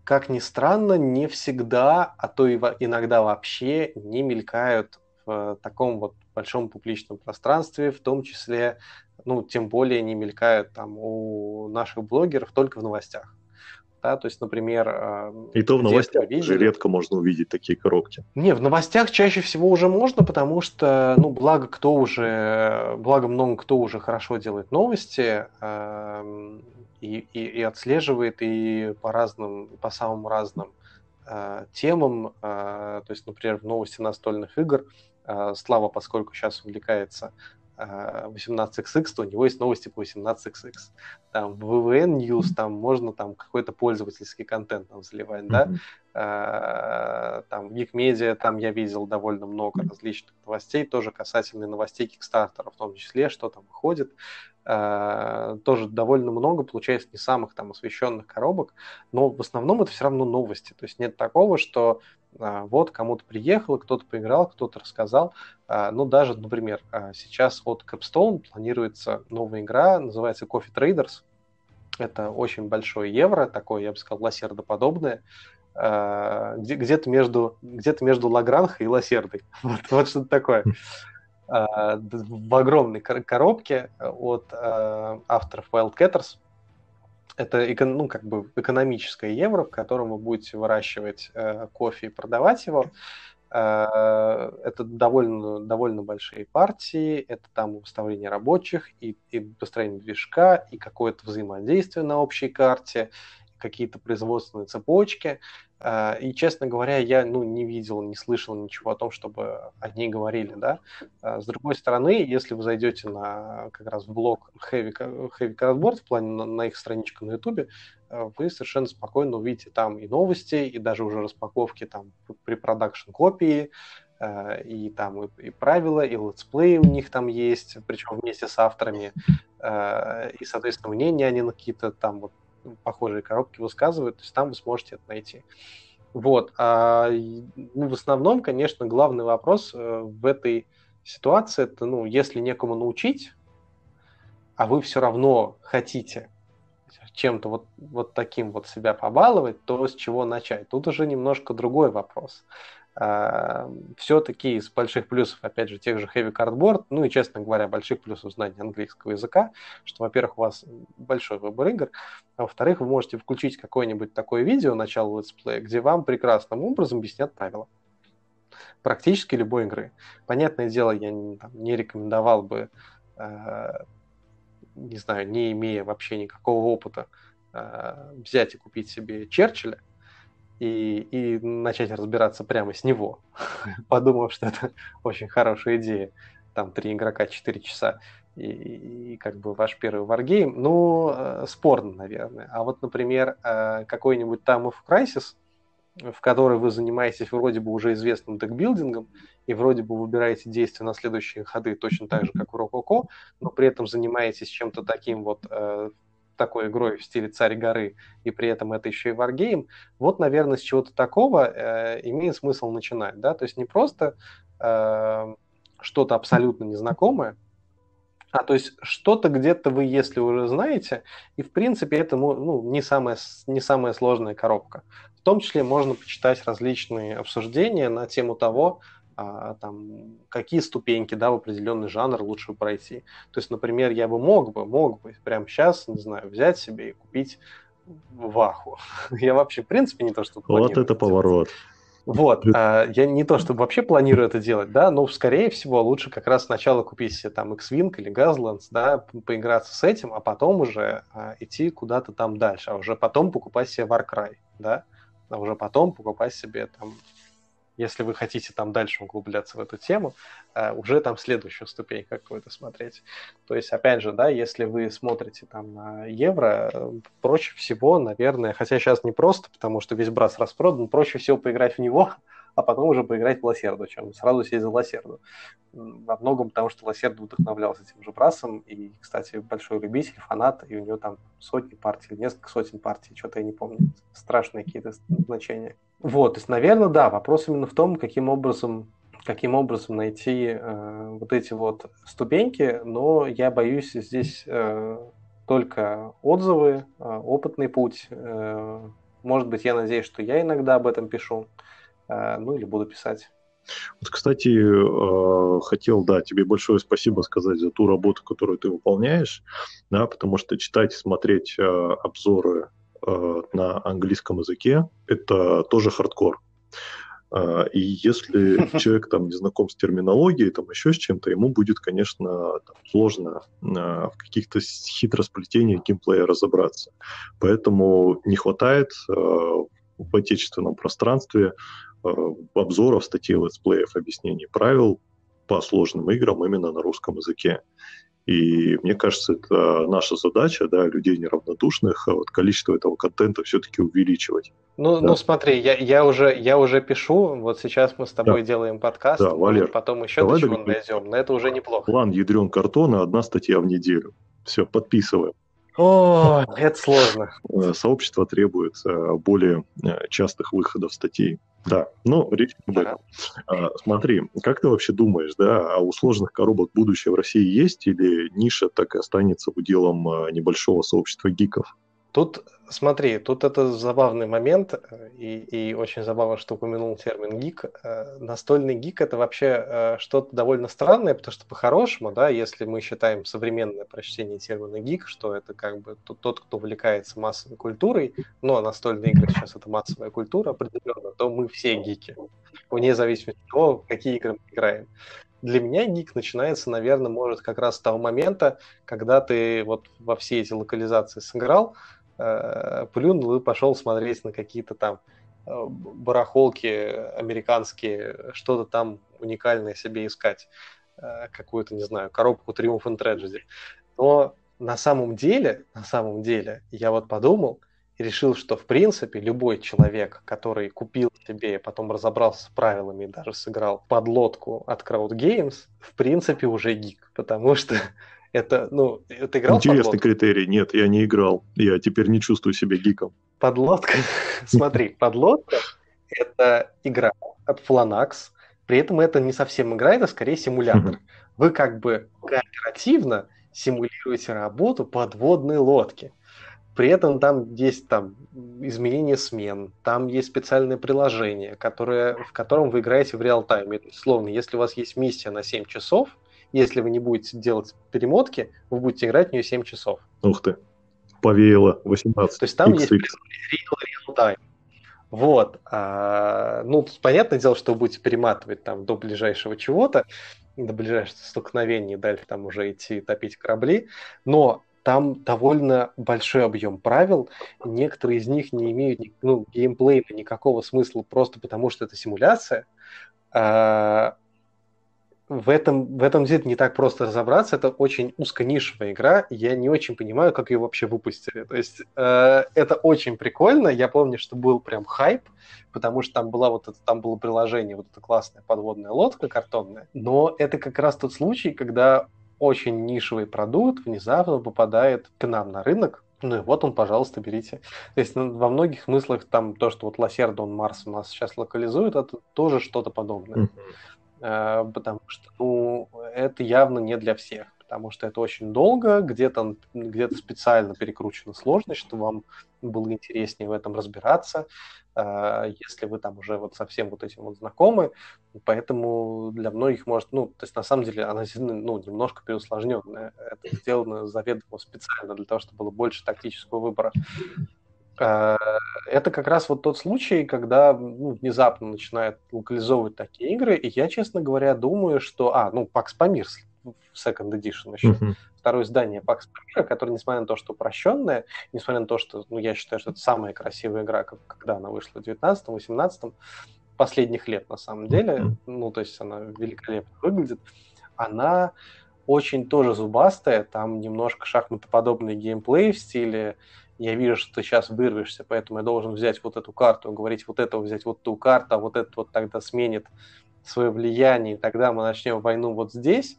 как ни странно, не всегда, а то и иногда вообще не мелькают в таком вот большом публичном пространстве, в том числе, ну, тем более не мелькают там у наших блогеров только в новостях. Да, то есть, например... Э, И то в новостях видели... уже редко можно увидеть такие коробки. Не, в новостях чаще всего уже можно, потому что, ну, благо кто уже, благо много кто уже хорошо делает новости э, и, и, и отслеживает и по разным, по самым разным э, темам. Э, то есть, например, в новости настольных игр Слава, поскольку сейчас увлекается 18xx, а, то у него есть новости по 18xx. Там в VVN News там можно там какой-то пользовательский контент там заливать, mm-hmm. да. А, там в Geekmedia там я видел довольно много различных новостей, тоже касательные новостей Kickstarter, в том числе, что там выходит. тоже довольно много, получается, не самых там освещенных коробок, но в основном это все равно новости. То есть нет такого, что а, вот кому-то приехал, кто-то поиграл, кто-то рассказал. А, ну, даже, например, а, сейчас от Capstone планируется новая игра, называется Coffee Traders. Это очень большой евро, такое, я бы сказал, лассердоподобное, где-то между, где-то между Лагранхой и Лассердой. Вот, вот что-то такое. В огромной коробке от авторов Wildcatters это ну, как бы экономическое евро, в котором вы будете выращивать э, кофе и продавать его. Э, это довольно, довольно большие партии, это там выставление рабочих, и, и построение движка, и какое-то взаимодействие на общей карте, какие-то производственные цепочки. Э, и, честно говоря, я ну, не видел, не слышал ничего о том, чтобы они говорили. Да? С другой стороны, если вы зайдете на как раз блог Heavy, Heavy Cardboard, в плане на, на их страничку на YouTube, вы совершенно спокойно увидите там и новости, и даже уже распаковки там pre-production копии, и там и, и правила, и летсплей у них там есть, причем вместе с авторами, и, соответственно, мнения они на какие-то там вот похожие коробки высказывают, то есть там вы сможете это найти. Вот. А, ну, в основном, конечно, главный вопрос э, в этой ситуации, это, ну, если некому научить, а вы все равно хотите чем-то вот, вот таким вот себя побаловать, то с чего начать? Тут уже немножко другой вопрос. А, все-таки из больших плюсов, опять же, тех же Heavy Cardboard, ну и, честно говоря, больших плюсов знания английского языка, что, во-первых, у вас большой выбор игр, а во-вторых, вы можете включить какое-нибудь такое видео, начало летсплея, где вам прекрасным образом объяснят правила практически любой игры. Понятное дело, я не, там, не рекомендовал бы, э, не знаю, не имея вообще никакого опыта, э, взять и купить себе Черчилля, и, и начать разбираться прямо с него, подумав, что это очень хорошая идея. Там три игрока, четыре часа, и, и как бы ваш первый варгейм. Ну, э, спорно, наверное. А вот, например, э, какой-нибудь Time of Crisis, в которой вы занимаетесь вроде бы уже известным декбилдингом, и вроде бы выбираете действия на следующие ходы точно так же, как в Рококо, но при этом занимаетесь чем-то таким вот э, такой игрой в стиле «Царь горы», и при этом это еще и варгейм, вот, наверное, с чего-то такого э, имеет смысл начинать, да, то есть не просто э, что-то абсолютно незнакомое, а то есть что-то где-то вы, если уже знаете, и в принципе это ну, не, самая, не самая сложная коробка. В том числе можно почитать различные обсуждения на тему того, а, там, какие ступеньки да, в определенный жанр лучше пройти. То есть, например, я бы мог бы, мог бы прямо сейчас, не знаю, взять себе и купить Ваху. Я вообще, в принципе, не то, что Вот это поворот. Вот, а, я не то, чтобы вообще планирую это делать, да, но, скорее всего, лучше как раз сначала купить себе там X-Wing или Gazlands, да, поиграться с этим, а потом уже а, идти куда-то там дальше, а уже потом покупать себе Warcry, да, а уже потом покупать себе там если вы хотите там дальше углубляться в эту тему, э, уже там следующую ступень какую-то смотреть. То есть, опять же, да, если вы смотрите там на евро, э, проще всего, наверное, хотя сейчас не просто, потому что весь брас распродан, проще всего поиграть в него, а потом уже поиграть в Лосерду, чем сразу сесть за Лосерду. Во многом потому, что Лосерду вдохновлялся этим же брасом, и, кстати, большой любитель, фанат, и у него там сотни партий, несколько сотен партий, что-то я не помню, страшные какие-то значения. Вот, то есть, наверное, да, вопрос именно в том, каким образом каким образом найти э, вот эти вот ступеньки, но я боюсь здесь э, только отзывы, э, опытный путь. Э, может быть, я надеюсь, что я иногда об этом пишу, э, ну или буду писать. Вот, кстати, э, хотел, да, тебе большое спасибо сказать за ту работу, которую ты выполняешь, да, потому что читать смотреть э, обзоры Э, на английском языке, это тоже хардкор. Э, и если человек там не знаком с терминологией, там еще с чем-то, ему будет, конечно, там, сложно э, в каких-то хитросплетениях геймплея разобраться. Поэтому не хватает в отечественном пространстве обзоров, статей, летсплеев, объяснений правил по сложным играм именно на русском языке. И мне кажется, это наша задача, да, людей неравнодушных, а вот количество этого контента все-таки увеличивать. Ну, да. ну смотри, я, я, уже, я уже пишу, вот сейчас мы с тобой да. делаем подкаст, да, Валер, потом еще давай до чего дойдем, но это уже неплохо. План ядрен картона, одна статья в неделю. Все, подписываем. О, это сложно. Э, сообщество требует э, более э, частых выходов статей. Да, ну, речь об этом. А, смотри, как ты вообще думаешь, да, а у сложных коробок будущее в России есть или ниша так и останется уделом небольшого сообщества гиков? Тут, смотри, тут это забавный момент, э, и, и очень забавно, что упомянул термин гик. Э, настольный гик это вообще э, что-то довольно странное, потому что по-хорошему, да, если мы считаем современное прочтение термина гик, что это как бы тот, кто увлекается массовой культурой, но настольные игры сейчас это массовая культура определенно, то мы все гики, вне зависимости от того, какие игры мы играем для меня гик начинается, наверное, может как раз с того момента, когда ты вот во все эти локализации сыграл, плюнул и пошел смотреть на какие-то там э, барахолки американские, что-то там уникальное себе искать. Э, какую-то, не знаю, коробку Triumph and Tragedy. Но на самом деле, на самом деле, я вот подумал и решил, что в принципе любой человек, который купил себе и потом разобрался с правилами и даже сыграл подлодку от Crowd Games, в принципе уже гик, потому что это, ну, ты играл Интересный критерий. Нет, я не играл. Я теперь не чувствую себя гиком. Подлодка, смотри, подлодка — это игра от Flanax, при этом это не совсем игра, это скорее симулятор. Вы как бы кооперативно симулируете работу подводной лодки. При этом там есть там изменение смен, там есть специальное приложение, которое, в котором вы играете в реал-тайме. Словно, если у вас есть миссия на 7 часов, если вы не будете делать перемотки, вы будете играть в нее 7 часов. Ух ты, повеяло 18. То есть там XX. есть реал-тайм. Вот. А, ну, понятное дело, что вы будете перематывать там до ближайшего чего-то, до ближайшего столкновения, дальше там уже идти топить корабли, но там довольно большой объем правил, некоторые из них не имеют ну, геймплейно никакого смысла просто потому, что это симуляция, а, в этом, в этом деле не так просто разобраться. Это очень узконишевая игра. Я не очень понимаю, как ее вообще выпустили. То есть э, это очень прикольно. Я помню, что был прям хайп, потому что там была вот это, там было приложение, вот эта классная подводная лодка картонная. Но это как раз тот случай, когда очень нишевый продукт внезапно попадает к нам на рынок, ну и вот он, пожалуйста, берите. То есть ну, во многих смыслах там то, что вот Лассерда, он Марс у нас сейчас локализует, это тоже что-то подобное. Mm-hmm. Э, потому что ну, это явно не для всех, потому что это очень долго, где-то где специально перекручена сложность, чтобы вам было интереснее в этом разбираться, э, если вы там уже вот совсем вот этим вот знакомы, поэтому для многих может, ну, то есть на самом деле она ну, немножко переусложненная, это сделано заведомо специально для того, чтобы было больше тактического выбора. Э, это как раз вот тот случай, когда ну, внезапно начинают локализовывать такие игры, и я, честно говоря, думаю, что... А, ну, Pax Pamir Second Edition еще. Uh-huh. Второе издание Pax Pamir, которое, несмотря на то, что упрощенное, несмотря на то, что, ну, я считаю, что это самая красивая игра, как, когда она вышла в 19-18 последних лет, на самом деле, uh-huh. ну, то есть она великолепно выглядит, она очень тоже зубастая, там немножко шахматоподобный геймплей в стиле я вижу, что ты сейчас вырвешься, поэтому я должен взять вот эту карту, говорить вот этого, взять вот ту карту, а вот этот вот тогда сменит свое влияние, и тогда мы начнем войну вот здесь,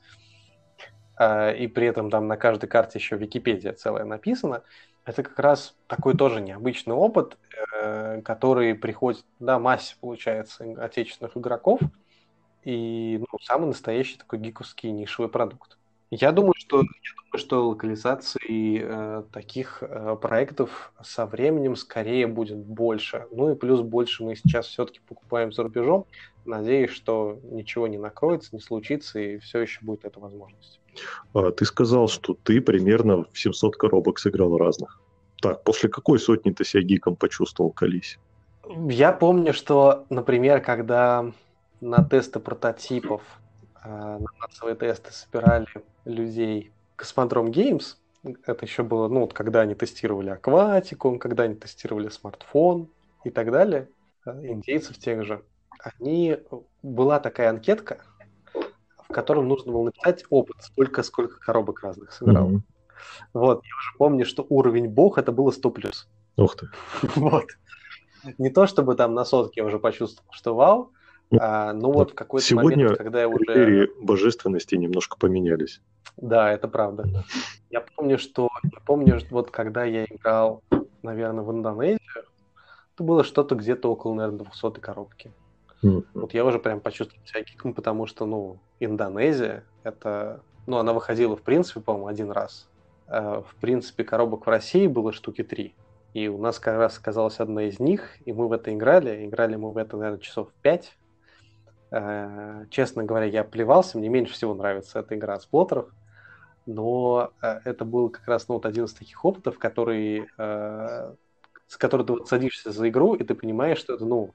а, и при этом там на каждой карте еще Википедия целая написана, это как раз такой тоже необычный опыт, э, который приходит, да, массе, получается, отечественных игроков, и ну, самый настоящий такой гиковский нишевый продукт. Я думаю, что, я думаю, что локализации э, таких э, проектов со временем скорее будет больше. Ну и плюс больше мы сейчас все-таки покупаем за рубежом. Надеюсь, что ничего не накроется, не случится, и все еще будет эта возможность. А, ты сказал, что ты примерно в 700 коробок сыграл разных. Так, после какой сотни ты себя гиком почувствовал, колись? Я помню, что, например, когда на тесты прототипов на массовые тесты собирали людей Космодром Games. Это еще было, ну, вот когда они тестировали акватику, когда они тестировали смартфон и так далее, э, индейцев тех же. Они, была такая анкетка, в котором нужно было написать опыт, сколько, сколько коробок разных сыграл. Mm-hmm. Вот, я уже помню, что уровень бог это было 100 плюс. Ух ты. вот. Не то чтобы там на сотке я уже почувствовал, что вау, а, ну вот в какой-то Сегодня момент, когда я уже... критерии божественности немножко поменялись. Да, это правда. Я помню, что я помню, что вот когда я играл, наверное, в Индонезию, это было что-то где-то около, наверное, 200 коробки. Mm-hmm. Вот я уже прям почувствовал себя киком, потому что, ну, Индонезия, это... Ну, она выходила, в принципе, по-моему, один раз. А, в принципе, коробок в России было штуки три. И у нас как раз оказалась одна из них, и мы в это играли. Играли мы в это, наверное, часов пять. Э, честно говоря, я плевался, мне меньше всего нравится эта игра от сплоттеров, но э, это был как раз ну, вот один из таких опытов, который, э, с которым ты вот садишься за игру, и ты понимаешь, что это ну,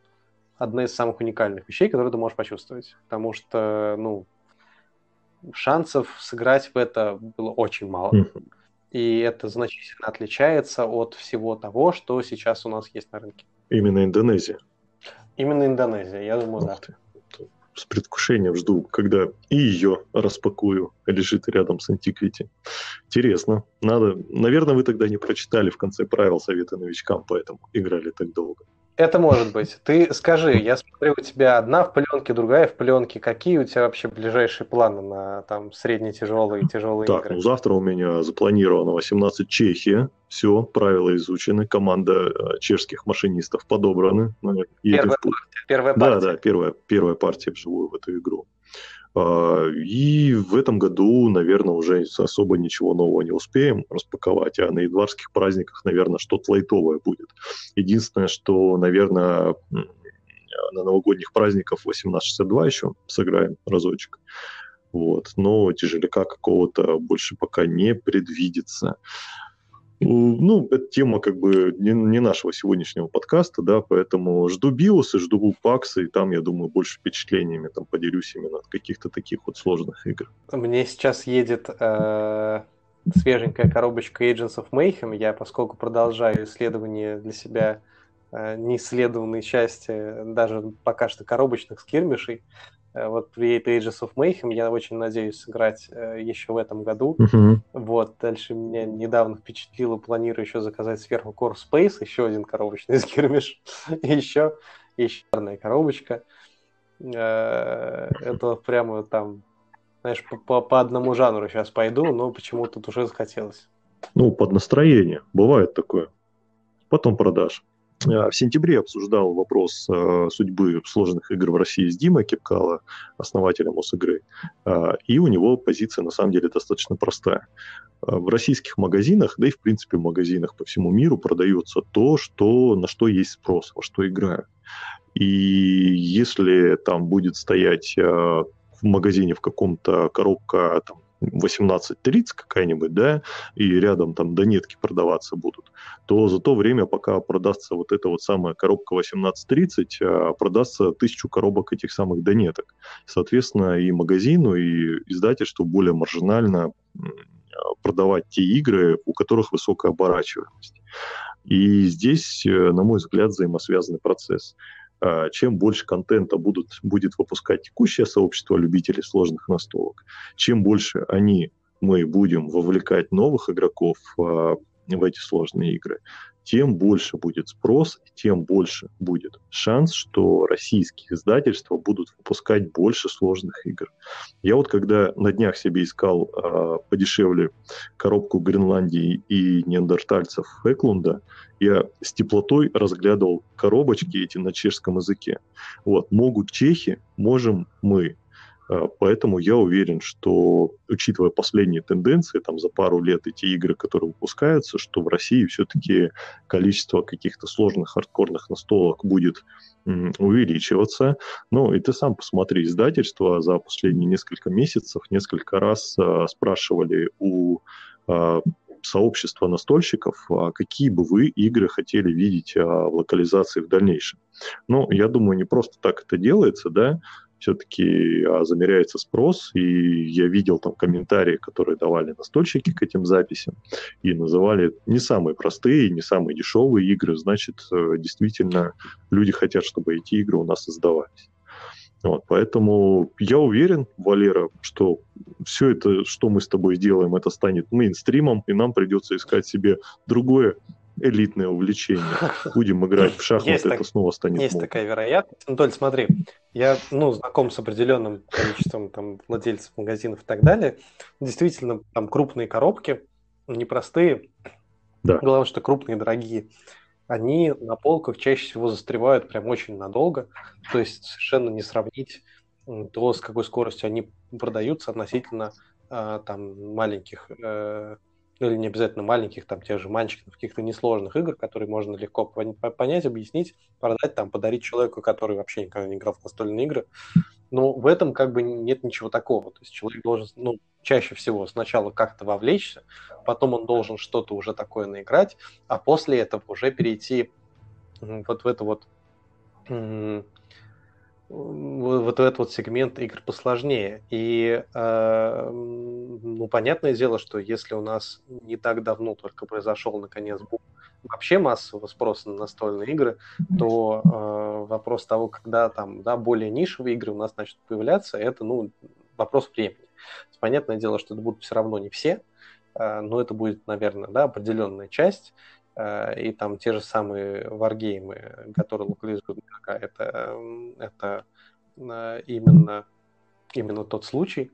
одна из самых уникальных вещей, которые ты можешь почувствовать. Потому что ну, шансов сыграть в это было очень мало. и это значительно отличается от всего того, что сейчас у нас есть на рынке. Именно Индонезия. Именно Индонезия, я думаю, Ух да. Ты с предвкушением жду, когда и ее распакую, лежит рядом с Antiquity. Интересно. Надо... Наверное, вы тогда не прочитали в конце правил совета новичкам, поэтому играли так долго. Это может быть. Ты скажи, я смотрю, у тебя одна в пленке, другая в пленке. Какие у тебя вообще ближайшие планы на там средние, тяжелые и тяжелые так, игры? ну завтра у меня запланировано 18 Чехия. Все, правила изучены, команда э, чешских машинистов подобраны. Первая, в... первая партия. Да, да, первая, первая партия вживую в эту игру. А, и в этом году, наверное, уже особо ничего нового не успеем распаковать, а на январских праздниках, наверное, что-то лайтовое будет. Единственное, что, наверное, на новогодних праздниках 1862 еще сыграем разочек. Вот. Но тяжеляка какого-то больше пока не предвидится. Ну, это тема как бы не, не нашего сегодняшнего подкаста, да, поэтому жду биосы, жду паксы, и там, я думаю, больше впечатлениями там поделюсь именно от каких-то таких вот сложных игр. Мне сейчас едет э, свеженькая коробочка Agents of Mayhem. Я, поскольку продолжаю исследование для себя э, неисследованной части даже пока что коробочных скирмишей, вот приедет Ages of Mayhem, я очень надеюсь сыграть э, еще в этом году. Uh-huh. Вот, дальше меня недавно впечатлило, планирую еще заказать сверху Core Space, еще один коробочный скирмиш, и еще, еще одна коробочка. Э, это прямо там, знаешь, по, по одному жанру сейчас пойду, но почему-то уже захотелось. Ну, под настроение, бывает такое. Потом продашь. Э, в сентябре обсуждал вопрос э, судьбы сложных игр в России с Димой Кипкало, основателем Мосигры, э, и у него позиция на самом деле достаточно простая. В российских магазинах, да и в принципе в магазинах по всему миру продается то, что, на что есть спрос, во что играют. И если там будет стоять в магазине в каком-то коробка там, 18.30 какая-нибудь, да, и рядом там донетки продаваться будут, то за то время, пока продастся вот эта вот самая коробка 18.30, а, продастся тысячу коробок этих самых донеток. Соответственно, и магазину, и издательству более маржинально продавать те игры, у которых высокая оборачиваемость. И здесь, э, на мой взгляд, взаимосвязанный процесс. А, чем больше контента будут, будет выпускать текущее сообщество любителей сложных настолок, чем больше они, мы будем вовлекать новых игроков а, в эти сложные игры, тем больше будет спрос, тем больше будет шанс, что российские издательства будут выпускать больше сложных игр. Я вот когда на днях себе искал э, подешевле коробку Гренландии и неандертальцев Эклунда, я с теплотой разглядывал коробочки эти на чешском языке. Вот, могут чехи, можем мы. А, поэтому я уверен, что, учитывая последние тенденции, там за пару лет эти игры, которые выпускаются, что в России все-таки количество каких-то сложных хардкорных настолок будет увеличиваться. Ну, и ты сам посмотри, издательства за последние несколько месяцев несколько раз э, спрашивали у э, сообщества настольщиков, а какие бы вы игры хотели видеть э, в локализации в дальнейшем. Ну, я думаю, не просто так это делается, да, все-таки а, замеряется спрос, и я видел там комментарии, которые давали настольщики к этим записям, и называли не самые простые, не самые дешевые игры, значит, э, действительно люди хотят, чтобы эти игры у нас создавались. Вот, поэтому я уверен, Валера, что все это, что мы с тобой сделаем, это станет мейнстримом, и нам придется искать себе другое элитное увлечение. Будем играть в шахматы, есть это так, снова станет Есть модно. такая вероятность. Анатолий, смотри, я ну, знаком с определенным количеством там, владельцев магазинов и так далее. Действительно, там крупные коробки, непростые. Да. Главное, что крупные, дорогие. Они на полках чаще всего застревают прям очень надолго. То есть совершенно не сравнить то, с какой скоростью они продаются относительно э, там маленьких э, ну или не обязательно маленьких, там, тех же мальчиков, каких-то несложных игр, которые можно легко понять, объяснить, продать, там, подарить человеку, который вообще никогда не играл в настольные игры. Но в этом как бы нет ничего такого. То есть человек должен, ну, чаще всего сначала как-то вовлечься, потом он должен что-то уже такое наиграть, а после этого уже перейти вот в это вот вот этот вот сегмент игр посложнее. И, э, ну, понятное дело, что если у нас не так давно только произошел, наконец, вообще массового спроса на настольные игры, то э, вопрос того, когда там, да, более нишевые игры у нас начнут появляться, это, ну, вопрос времени. Понятное дело, что это будут все равно не все, э, но это будет, наверное, да, определенная часть, Э, и там те же самые варгеймы, которые локализуют игрока, это, это э, именно, именно тот случай,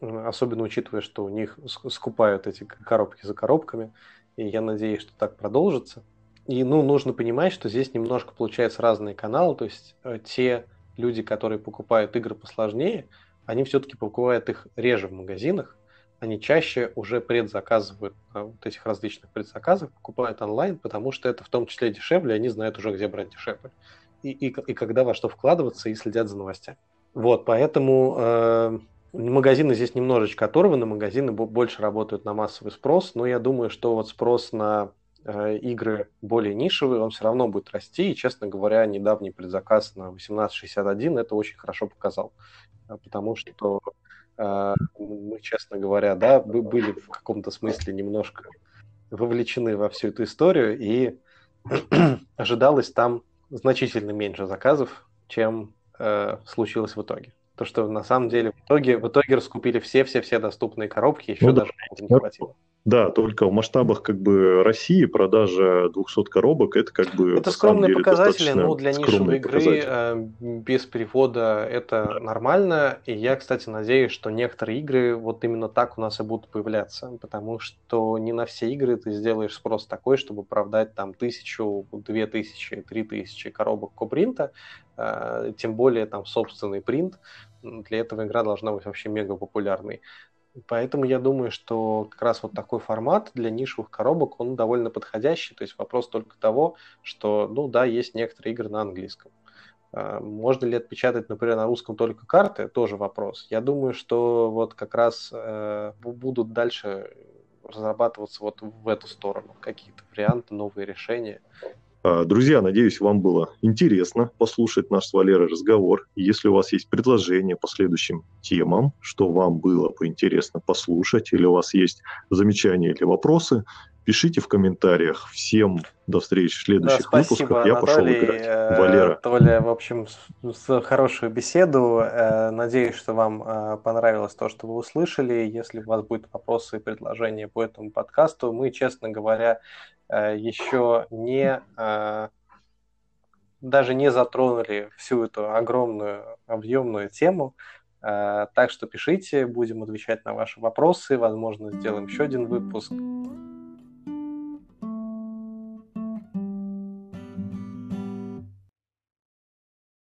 особенно учитывая, что у них скупают эти коробки за коробками, и я надеюсь, что так продолжится. И, ну, нужно понимать, что здесь немножко получается разные каналы, то есть э, те люди, которые покупают игры посложнее, они все-таки покупают их реже в магазинах, они чаще уже предзаказывают а, вот этих различных предзаказов, покупают онлайн, потому что это в том числе дешевле, они знают уже, где брать дешевле. И, и, и когда во что вкладываться, и следят за новостями. Вот, поэтому э, магазины здесь немножечко оторваны, магазины больше работают на массовый спрос, но я думаю, что вот спрос на э, игры более нишевые, он все равно будет расти, и, честно говоря, недавний предзаказ на 1861 это очень хорошо показал, потому что а, мы, честно говоря, да, были в каком-то смысле немножко вовлечены во всю эту историю, и ожидалось там значительно меньше заказов, чем э, случилось в итоге. То, что на самом деле в итоге, в итоге раскупили все-все-все доступные коробки, еще ну, даже да. не хватило. Да, только в масштабах как бы России продажа 200 коробок это как бы... Это скромные деле, показатели, но для нишевой игры э, без перевода это да. нормально. И я, кстати, надеюсь, что некоторые игры вот именно так у нас и будут появляться, потому что не на все игры ты сделаешь спрос такой, чтобы продать там тысячу, две тысячи, три тысячи коробок копринта, э, тем более там собственный принт. Для этого игра должна быть вообще мега популярной. Поэтому я думаю, что как раз вот такой формат для нишевых коробок, он довольно подходящий. То есть вопрос только того, что, ну да, есть некоторые игры на английском. А, можно ли отпечатать, например, на русском только карты, тоже вопрос. Я думаю, что вот как раз э, будут дальше разрабатываться вот в эту сторону какие-то варианты, новые решения. А, друзья, надеюсь, вам было интересно послушать наш с Валерой разговор. Если у вас есть предложения по следующим темам, что вам было бы интересно послушать, или у вас есть замечания или вопросы, пишите в комментариях. Всем до встречи в следующих да, спасибо, выпусках. Я Анатолий, пошел играть. Э, Валера. Толя, в общем, с хорошую беседу. Э, надеюсь, что вам э, понравилось то, что вы услышали. Если у вас будут вопросы и предложения по этому подкасту, мы, честно говоря, еще не э, даже не затронули всю эту огромную объемную тему. Э, так что пишите, будем отвечать на ваши вопросы. Возможно, сделаем еще один выпуск.